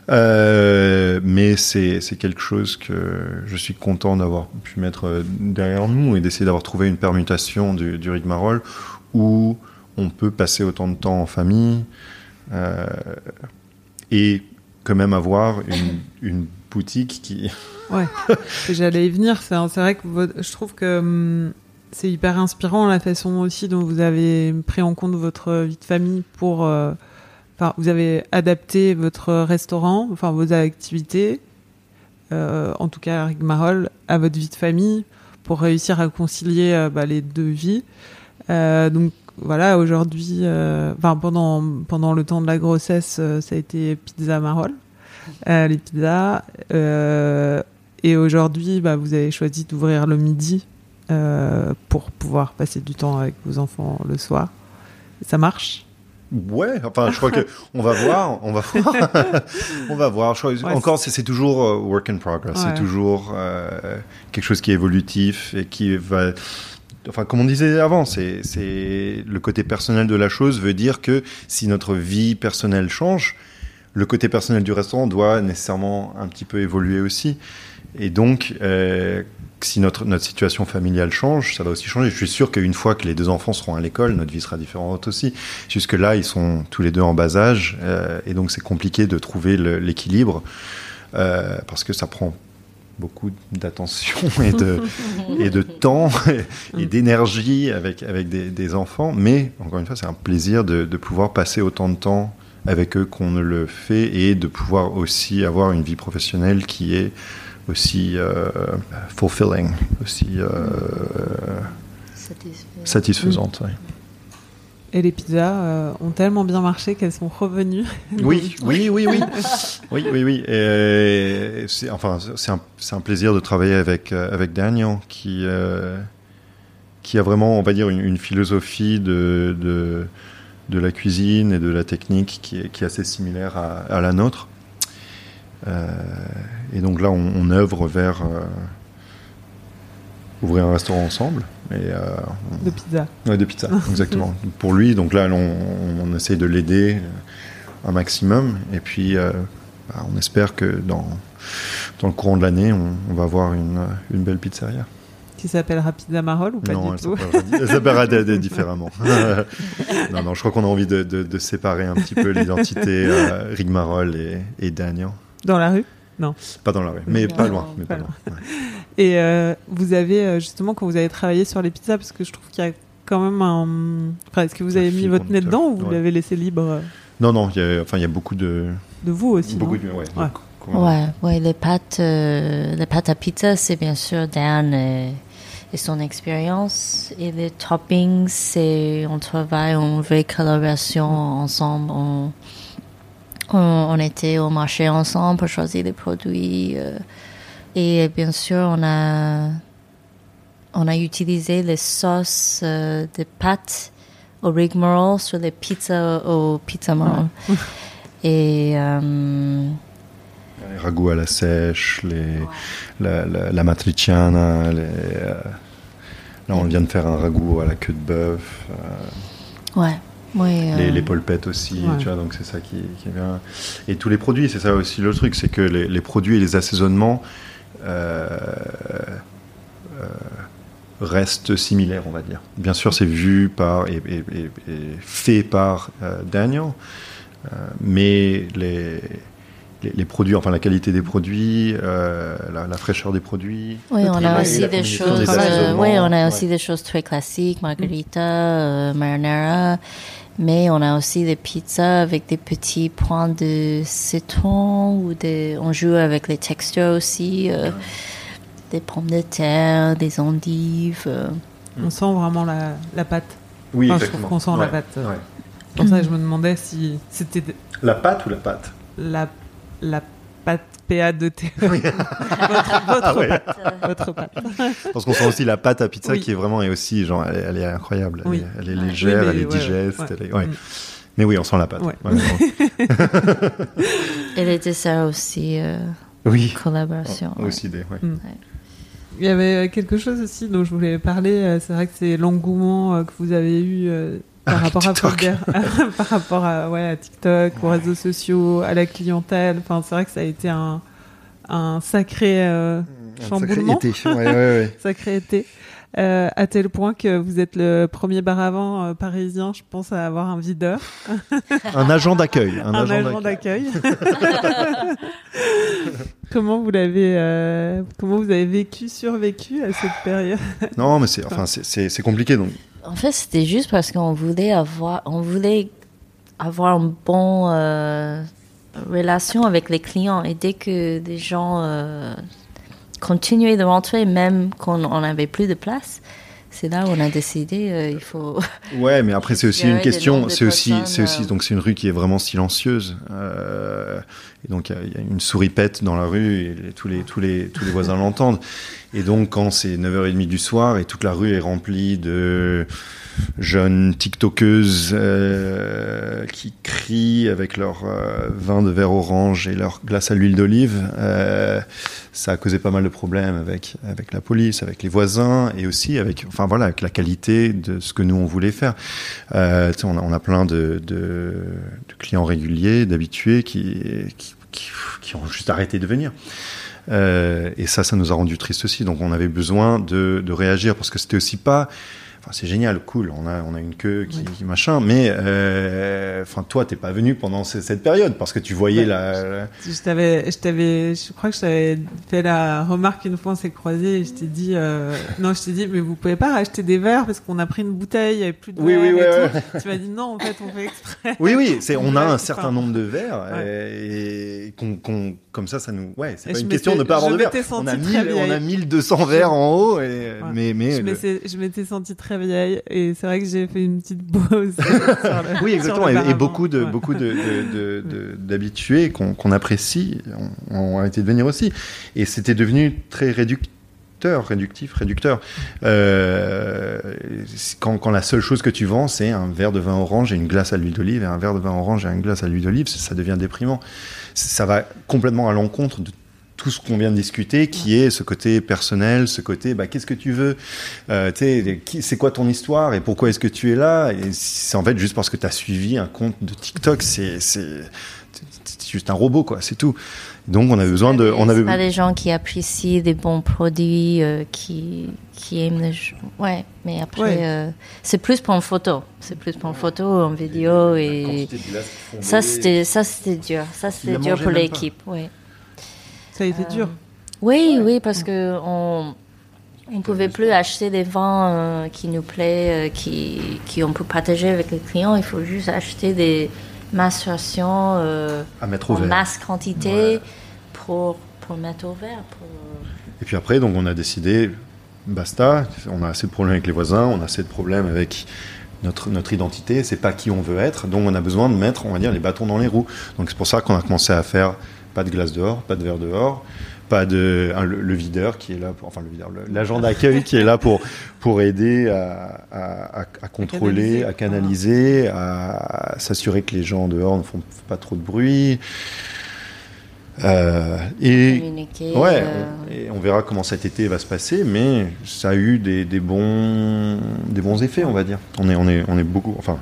Mais c'est quelque chose que je suis content d'avoir pu mettre derrière nous et d'essayer d'avoir trouvé une permutation du, du rigmarole où on peut passer autant de temps en famille et quand même avoir une, boutique qui. ouais, j'allais y venir. C'est vrai que je trouve que hum, c'est hyper inspirant la façon aussi dont vous avez pris en compte votre vie de famille pour. Euh, vous avez adapté votre restaurant, enfin vos activités, euh, en tout cas Rigmarole, à votre vie de famille pour réussir à concilier euh, bah, les deux vies. donc voilà, aujourd'hui, euh, enfin pendant pendant le temps de la grossesse, euh, ça a été pizza marol, euh, les pizzas. et aujourd'hui, bah, vous avez choisi d'ouvrir le midi pour pouvoir passer du temps avec vos enfants le soir. Ça marche? Ouais, enfin, je crois que on va voir, on va voir, on va voir. encore, c'est toujours work in progress. C'est toujours quelque chose qui est évolutif et qui va enfin, comme on disait avant, c'est, le côté personnel de la chose veut dire que si notre vie personnelle change, le côté personnel du restaurant doit nécessairement un petit peu évoluer aussi. Et donc, euh, si notre, notre situation familiale change, ça va aussi changer. Je suis sûr qu'une fois que les deux enfants seront à l'école, notre vie sera différente aussi. Jusque-là, ils sont tous les deux en bas âge, euh, et donc c'est compliqué de trouver l'équilibre, euh, parce que ça prend beaucoup d'attention et de, et de temps et, d'énergie avec, avec des, enfants. Mais encore une fois, c'est un plaisir de, de, pouvoir passer autant de temps avec eux qu'on ne le fait et de pouvoir aussi avoir une vie professionnelle qui est aussi euh, fulfilling, aussi euh, satisfaisante. Et les pizzas euh, ont tellement bien marché qu'elles sont revenues. Oui, oui, oui, oui. oui, oui, oui. Et c'est, enfin, c'est un, plaisir de travailler avec, euh, avec Daniel qui, euh, qui a vraiment, on va dire, une, philosophie de, de, de, la cuisine et de la technique qui est, qui est assez similaire à, à la nôtre. Euh, et donc là, on, on œuvre vers ouvrir un restaurant ensemble. Et, euh, de pizza. Ouais, de pizza, exactement. Pour lui, donc là, on, on essaye de l'aider un maximum. Et puis, euh, bah, on espère que dans, dans le courant de l'année, on, on, va avoir une, une belle pizzeria. Qui s'appellera Pizza Marol ou pas non, du tout Elle s'appellera différemment. non, non, je crois qu'on a envie de, de, de, séparer un petit peu l'identité euh, Rigmarole et, et Daniel. Dans la rue? Non. Pas dans la rue, mais pas loin. Mais pas loin. Ouais. Et euh, vous avez euh, justement quand vous avez travaillé sur les pizzas, parce que je trouve qu'il y a quand même un. Enfin, est-ce que vous avez mis votre nez dedans ou vous ouais. l'avez laissé libre euh Non, non. Il y a, enfin, il y a beaucoup de. De vous aussi. Beaucoup non de. Ouais. Ouais. Ouais, ouais, les pâtes, euh, les pâtes à pizza, c'est bien sûr Dan et, et son expérience. Et les toppings, c'est on travaille en vraie collaboration ensemble. On, on, on, était au marché ensemble pour choisir les produits. Euh, et bien sûr, on a, on a utilisé les sauces euh, de pâtes au rigmarole sur les pizzas au pizza marol. Ouais. Et euh, les ragoûts à la sèche, les, ouais. la, la, la, matriciana, les, euh, là on vient de faire un ragoût à la queue de bœuf. Euh, ouais. Oui, les, les, polpettes aussi, ouais. tu vois, donc c'est ça qui, qui, est bien. Et tous les produits, c'est ça aussi le truc, c'est que les, les, produits et les assaisonnements, reste similaire, on va dire. Bien sûr, c'est vu par et, et, et, fait par euh, Daniel, mais les, les, les, produits, enfin la qualité des produits, euh, la, la, fraîcheur des produits. Oui, on a aussi des choses. Euh, oui, on a aussi des choses très classiques, margarita, euh, marinara, mais on a aussi des pizzas avec des petits points de citron ou des. On joue avec les textures aussi, euh, ouais. des pommes de terre, des endives. euh. On sent vraiment la, la pâte. Oui, enfin, je trouve qu'on sent la pâte. C'est pour ça que je me demandais si c'était. La pâte ou la pâte? La la pâte PA2T. Oui. votre, votre, ah ouais. pâte, votre pâte. Parce qu'on sent aussi la pâte à pizza oui. qui est vraiment et aussi genre elle est, elle est incroyable. Elle, oui. est, elle, est, légère, elle est ouais, digeste. Elle est, mm. Mais oui, on sent la pâte. et les desserts aussi. Euh, oui. Collaboration. Oh, aussi des. Mm. Il y avait quelque chose aussi dont je voulais parler. euh, C'est vrai que c'est l'engouement euh, que vous avez eu par rapport à par rapport à, ouais, à TikTok, aux réseaux sociaux, à la clientèle. Enfin, c'est vrai que ça a été un, un sacré euh, chamboulement. Sacré été. Ouais, ouais, ouais. sacré été. Euh, à tel point que vous êtes le premier bar à vent euh, parisien, je pense, à avoir un videur. un agent d'accueil. Un, un, agent d'accueil. comment vous l'avez, euh, comment vous avez vécu, survécu à cette période? Non, mais c'est, enfin, c'est compliqué donc. En fait, c'était juste parce qu'on voulait avoir, on voulait avoir une bonne euh, relation avec les clients et dès que des gens euh, continuaient de rentrer, même quand on n'avait plus de place, c'est là où on a décidé euh, il faut. Ouais, mais après c'est aussi une question, c'est aussi, c'est aussi donc c'est une rue qui est vraiment silencieuse. Euh, et donc il y, a une souripette dans la rue et tous les tous les tous les voisins l'entendent. Et donc quand c'est 9h30 du soir et toute la rue est remplie de jeunes tiktokeuses euh, qui crient avec leur euh, vin de verre orange et leur glace à l'huile d'olive, euh, ça a causé pas mal de problèmes avec avec la police, avec les voisins et aussi avec enfin voilà avec la qualité de ce que nous on voulait faire. On a, on a plein de, de, de clients réguliers, d'habitués qui, qui ont juste arrêté de venir. Euh, et ça, ça nous a rendu triste aussi. Donc, on avait besoin de, de réagir parce que c'était aussi pas c'est génial, cool, on a, on a une queue qui, qui machin, mais euh, enfin toi t'es pas venu pendant ce- cette période parce que tu voyais Ouais. la, Je t'avais, je t'avais, je crois que je t'avais fait la remarque une fois on s'est croisés et je t'ai dit, euh, non, je t'ai dit, mais vous pouvez pas racheter des verres parce qu'on a pris une bouteille, il y avait plus de Oui, verres oui, et ouais, tout. Tu m'as dit non, en fait, on fait exprès. Oui, oui, c'est, on a un certain nombre de verres Ouais. et, et qu'on, comme ça, ça nous, ouais, c'est pas une question de m'étais- pas avoir de verres. m'étais On a sentie 1000, très on a vieille. 1200 verres en haut, et, mais, mais je le- m'étais, je m'étais sentie très vieille et c'est vrai que j'ai fait une petite pause. le- Oui, exactement. Et, beaucoup de Ouais. beaucoup de, d'habitués qu'on, qu'on apprécie ont, ont arrêté de venir aussi. Et c'était devenu très réducteur, réductif, réducteur. Euh, quand, quand la seule chose que tu vends, c'est un verre de vin orange et une glace à l'huile d'olive, et un verre de vin orange et une glace à l'huile d'olive, ça, ça devient déprimant. Ça va complètement à l'encontre de tout ce qu'on vient de discuter, qui est ce côté personnel, ce côté, bah, qu'est-ce que tu veux euh, tu sais, qui- C'est quoi ton histoire et pourquoi est-ce que tu es là Et c'est en fait juste parce que tu as suivi un compte de TikTok, c'est c'est- c'est juste un robot, quoi, c'est tout. Donc on a besoin de... On C'est avait... pas des gens qui apprécient des bons produits, euh, qui, qui aiment les choses. Ouais, mais après, Ouais. euh, c'est plus pour une photo. C'est plus pour une photo, en vidéo. Et ça, c'était ça c'était dur. Ça, c'était dur pour l'équipe. Ouais. Ça a été Euh, dur. Oui, oui, parce que on on pouvait plus acheter des vins euh, qui nous plaît, euh, qui qui on peut partager avec les clients. Il faut juste acheter des macérations euh, à mettre au en vert. masse quantité Ouais. pour pour mettre au verre. Pour... Et puis après, donc on a décidé, basta, on a assez de problèmes avec les voisins, on a assez de problèmes avec notre, notre identité, c'est pas qui on veut être, donc on a besoin de mettre, on va dire, les bâtons dans les roues. Donc c'est pour ça qu'on a commencé à faire pas de glace dehors, pas de verre dehors, pas de le, le videur qui est là, pour, enfin le videur, l'agent d'accueil qui est là pour pour aider à, à, à- à contrôler, à canaliser, à, s'assurer que les gens dehors ne font pas trop de bruit. Euh, et. Ouais, euh, on, et on verra comment cet été va se passer, mais ça a eu des, des bons, des bons effets, on va dire. On est, on est, on est beaucoup, enfin,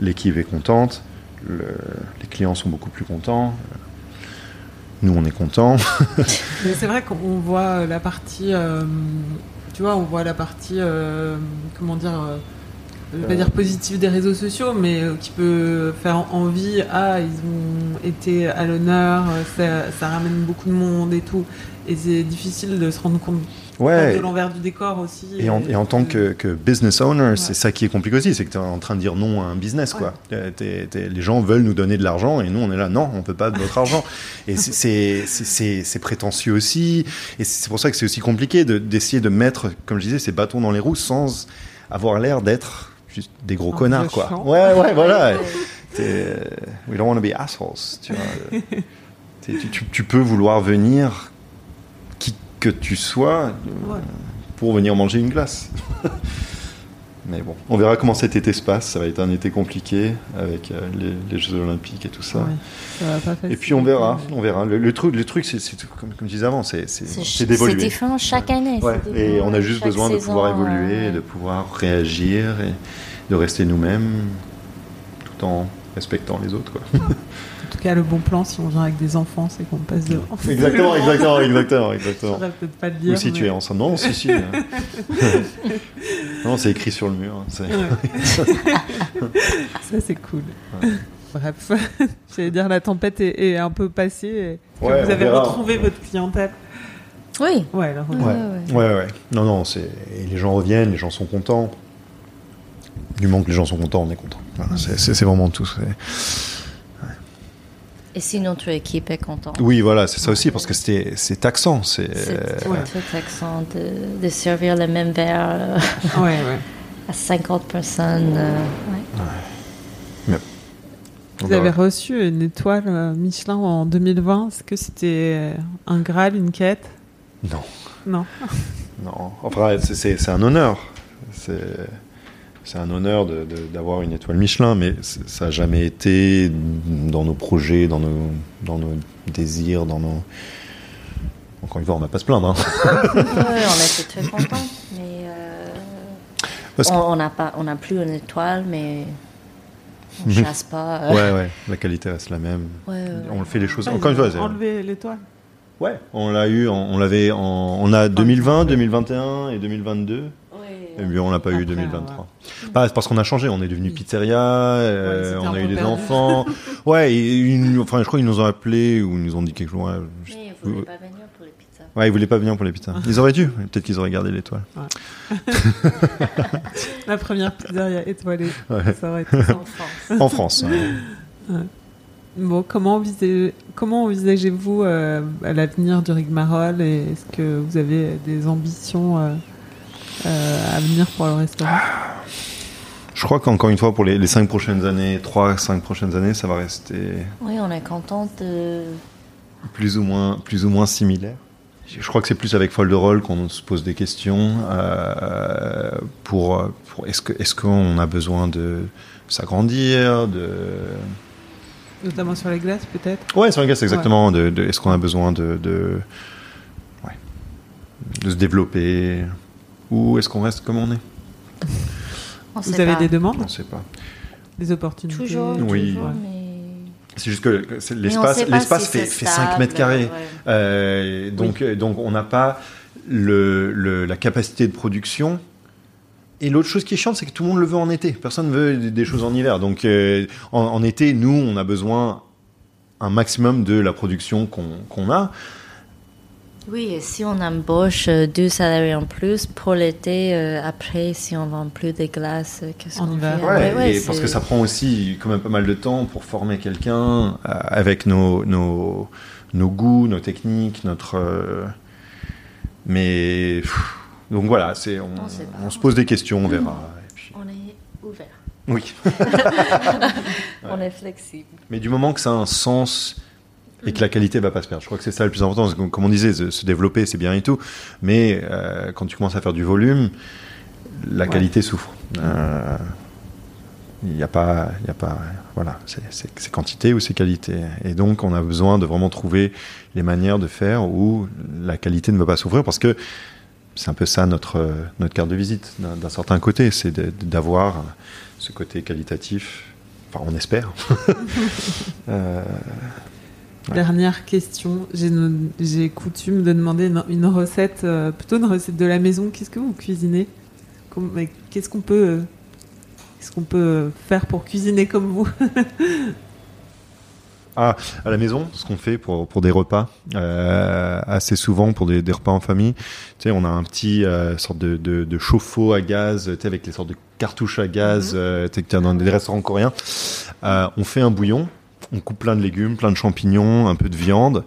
l'équipe est contente, le- les clients sont beaucoup plus contents, nous on est contents. Mais c'est vrai qu'on voit la partie, euh, tu vois, on voit la partie, euh, comment dire, euh, vais pas dire positive des réseaux sociaux, mais qui peut faire envie. Ah, ils ont été à l'honneur, ça, ça ramène beaucoup de monde et tout. Et c'est difficile de se rendre compte Ouais. de l'envers du décor aussi. Et en, et en tant que, que business owner, c'est ça qui est compliqué aussi, c'est que tu es en train de dire non à un business. Quoi. T'es- t'es- t'es- les gens veulent nous donner de l'argent et nous on est là, non, on peut pas de votre argent. Et c'est- c'est- c'est c'est- c'est prétentieux aussi. Et c'est pour ça que c'est aussi compliqué de- d'essayer de mettre, comme je disais, ces bâtons dans les roues sans avoir l'air d'être juste des gros connards. Quoi. Ouais, ouais, voilà. T'es- We don't want to be assholes. Tu, vois. T'es- tu, tu- tu peux vouloir venir, que tu sois, euh, Ouais. pour venir manger une glace. Mais bon, on verra comment cet été se passe. Ça va être un été compliqué avec euh, les, les Jeux Olympiques et tout ça. Ouais, Et puis on verra, on verra. Le, le truc, le truc, c'est comme, comme je disais avant, c'est c'est- C'est d'évoluer. différent chaque année. Ouais, Et on a juste besoin de pouvoir évoluer, euh, de pouvoir réagir et de rester nous-mêmes, tout en respectant les autres. Quoi. Cas, le bon plan, si on vient avec des enfants, c'est qu'on passe devant. exactement, exactement, exactement, exactement. Peut-être pas le dire. Ou si tu mais- es ensemble. Non, si, si. hein. non, c'est écrit sur le mur. hein, Ouais. Ça, c'est cool. Bref, j'allais dire la tempête est, est un peu passée. et Ouais, vous avez verra. retrouvé votre clientèle. Oui. Ouais, alors, Ouais, Ouais. ouais. Ouais, ouais. Non, non, c'est... les gens reviennent, les gens sont contents. Du moment que les gens sont contents, on est content. Voilà, c'est, c'est- c'est vraiment tout. Et si notre équipe est contente. Oui, voilà, c'est ça aussi, parce que c'était, c'est taxant. C'est, C'est euh, Ouais. tout accent de, de servir le même verre euh, Ouais, ouais. à 50 personnes. euh, Vous avez reçu une étoile euh, Michelin en 2020. Est-ce que c'était un Graal, une quête? Non, Non. non. Enfin, c'est, c'est- c'est un honneur. C'est, c'est un honneur d'avoir une étoile Michelin, mais ça n'a jamais été dans nos projets, dans nos, dans nos désirs, dans nos. Encore une fois, on n'a pas à se plaindre. hein. Ouais, on était très contents. Mais euh, on on n'a pas, on n'a plus une étoile, mais on Mhm. chasse pas. euh. Ouais, ouais, la qualité reste la même. Ouais, ouais, On fait les choses. Encore une fois, enlevé l'étoile. ouais, on l'a eu, en- on l'avait en, on a 2020, 2021 et 2022. Et puis on l'a pas eu Après, 2023. Pas parce qu'on a changé, on est devenu pizzeria, euh, on a eu des perdu. enfants. ouais, et ils enfin je crois qu'ils nous ont appelés ou ils nous ont dit quelque chose. Ouais, je- Mais vous voulez pas venir pour les pizzas. ouais, ils voulaient pas venir pour les pizzas. Ils auraient dû. Peut-être qu'ils auraient gardé l'étoile. La première pizzeria étoilée. Ouais. Ça aurait été. En France. En France. ouais. Bon, comment, envisagez- comment envisagez-vous euh, l'avenir du Rigmarole et est-ce que vous avez des ambitions euh, euh, à venir pour le restaurant Je crois qu'encore une fois, pour les, les cinq prochaines années, trois, cinq prochaines années, ça va rester Oui, on est content de. plus ou moins, plus ou moins similaire. Je crois que c'est plus avec Folderol qu'on se pose des questions euh, pour, pour est-ce que est-ce qu'on a besoin de s'agrandir, de Notamment sur les glaces, peut-être? Ouais sur le gaz exactement, de, de- est-ce qu'on a besoin de de, ouais, de se développer? Ou est-ce qu'on reste comme on est On Vous avez pas. des demandes, On ne sait pas. des opportunités Toujours, Oui. toujours, Ouais. mais. C'est juste que l'espace si fait, fait 5 stable, mètres carrés. ouais. Euh, donc, donc on n'a pas le, le- la capacité de production. Et l'autre chose qui est chiante, c'est que tout le monde le veut en été. Personne ne veut des- des choses en hiver. Donc euh, en, en été, nous, on a besoin un maximum de la production qu'on qu'on a. Oui, et si on embauche euh, deux salariés en plus pour l'été, euh, après, si on vend plus de glaces, euh, qu'est-ce qu'on hiver. fait? Ouais, Ouais, et parce que ça prend aussi quand même pas mal de temps pour former quelqu'un euh, avec nos, nos, nos goûts, nos techniques, notre. euh, mais pff, donc voilà, c'est on, se pose des questions, on verra. Et puis- On est ouvert. oui. On est flexible. Mais du moment que ça a un sens et que la qualité va pas se perdre, je crois que c'est ça le plus important. Que, comme on disait, se, se développer c'est bien et tout, mais euh, quand tu commences à faire du volume, la Ouais. qualité souffre. Euh, Il n'y a pas, il a pas, voilà, c'est- quantité ou c'est qualité. Et donc, on a besoin de vraiment trouver les manières de faire où la qualité ne va pas souffrir parce que c'est un peu ça notre, notre carte de visite d'un certain côté, c'est d'avoir ce côté qualitatif. Enfin, on espère. Euh, Ouais. Dernière question. J'ai coutume de demander une, une recette, euh, plutôt une recette de la maison. Qu'est-ce que vous cuisinez? Qu'est-ce qu'on peut, euh, qu'est-ce qu'on peut faire pour cuisiner comme vous? Ah, à la maison, ce qu'on fait pour, pour des repas, euh, assez souvent pour des, des repas en famille, tu sais, on a un petit euh, sorte de, de, de chauffe-eau à gaz, tu sais, avec les sortes de cartouches à gaz, Mhm. euh, tu sais, dans des restaurants coréens. Euh, on fait un bouillon, on coupe plein de légumes, plein de champignons, un peu de viande.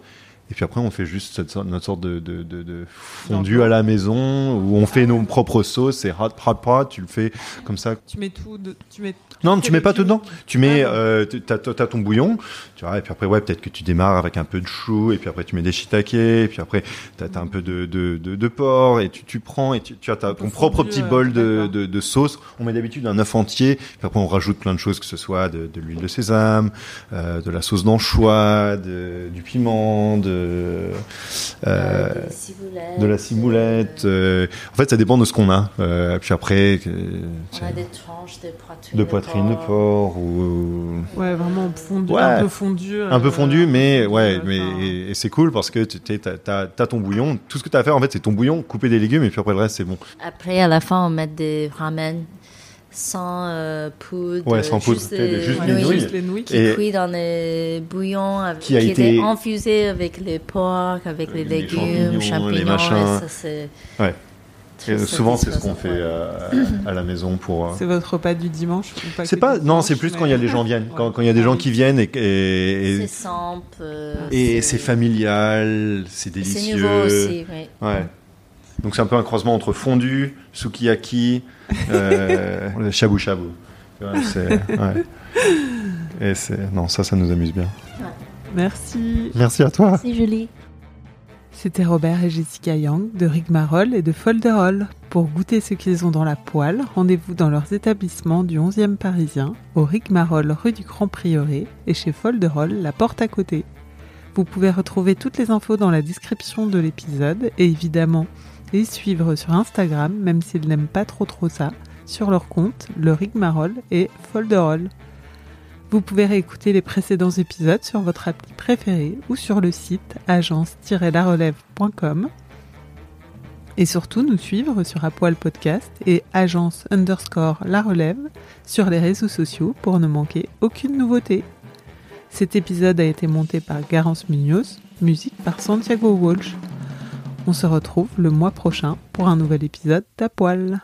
Et puis après, on fait juste cette sorte, notre sorte de, de, de, de fondu à la maison où on fait nos propres sauces. C'est hot, hot pot. Tu le fais comme ça. Tu mets tout, de- tu mets. Non, tu mets pas tout dedans. Tu mets, Ah, euh, tu- t'as, t'as ton bouillon, tu vois, et puis après, ouais, peut-être que tu démarres avec un peu de chou, et puis après tu mets des shiitake, et puis après t'as, t'as un peu de, de, de, de porc, et tu, tu prends, et tu, tu as ta- ton propre petit euh, bol de, de, de sauce. On met d'habitude un œuf entier, puis après on rajoute plein de choses, que ce soit de, de l'huile de sésame, euh, de la sauce d'anchois, de, du piment, de, euh, de la ciboulette. euh, en fait, ça dépend de ce qu'on a. Euh, puis après, On a des tranches de poitrine de poitrine de porc ou Ouais, vraiment fondu, Ouais. un peu fondu. un peu euh, fondu, mais ouais, euh, mais enfin, et, et c'est cool parce que tu t'es- t'as, t'as- t'as ton bouillon. Tout ce que t'as à faire, en fait, c'est ton bouillon, couper des légumes et puis après le reste, c'est bon. Après, à la fin, on met des ramen sans euh, poudre. Ouais, sans poudre, juste tu des juste ouais, des nouilles nouilles. juste les nouilles. qui Et- cuit dans les bouillons avec, Qui a qui été- étaient infusés avec les porcs, avec les Les légumes, champignons, champignons. les et machins. ça, c'est Ouais. Et souvent, c'est ce qu'on fait euh, à la maison pour. euh, C'est votre repas du dimanche ou pas C'est pas non, c'est plus mais- quand il y a des gens viennent, quand, Ouais. quand il y a des gens qui viennent et et, C'est simple. euh, et c'est familial, c'est C'est délicieux. nouveau aussi, oui. Ouais. Donc c'est un peu un croisement entre fondu, sukiyaki, euh, shabu shabu. C'est ouais. Et c'est non, ça, ça nous amuse bien. Merci. Merci à toi. C'est joli. C'était Robert et Jessica Yang de Rigmarole et de Folderol. Pour goûter ce qu'ils ont dans la poêle, rendez-vous dans leurs établissements du 11e parisien, au Rigmarole rue du Grand Prieuré et chez Folderol, la porte à côté. Vous pouvez retrouver toutes les infos dans la description de l'épisode et évidemment les suivre sur Instagram, même s'ils n'aiment pas trop trop ça, sur leur compte, le Rigmarole et Folderol. Vous pouvez réécouter les précédents épisodes sur votre appli préférée ou sur le site agence-larelève.com. Et surtout nous suivre sur Apoil Podcast et agence underscore la relève sur les réseaux sociaux pour ne manquer aucune nouveauté. Cet épisode a été monté par Garance Munoz, musique par Santiago Walsh. On se retrouve le mois prochain pour un nouvel épisode d'Apoil.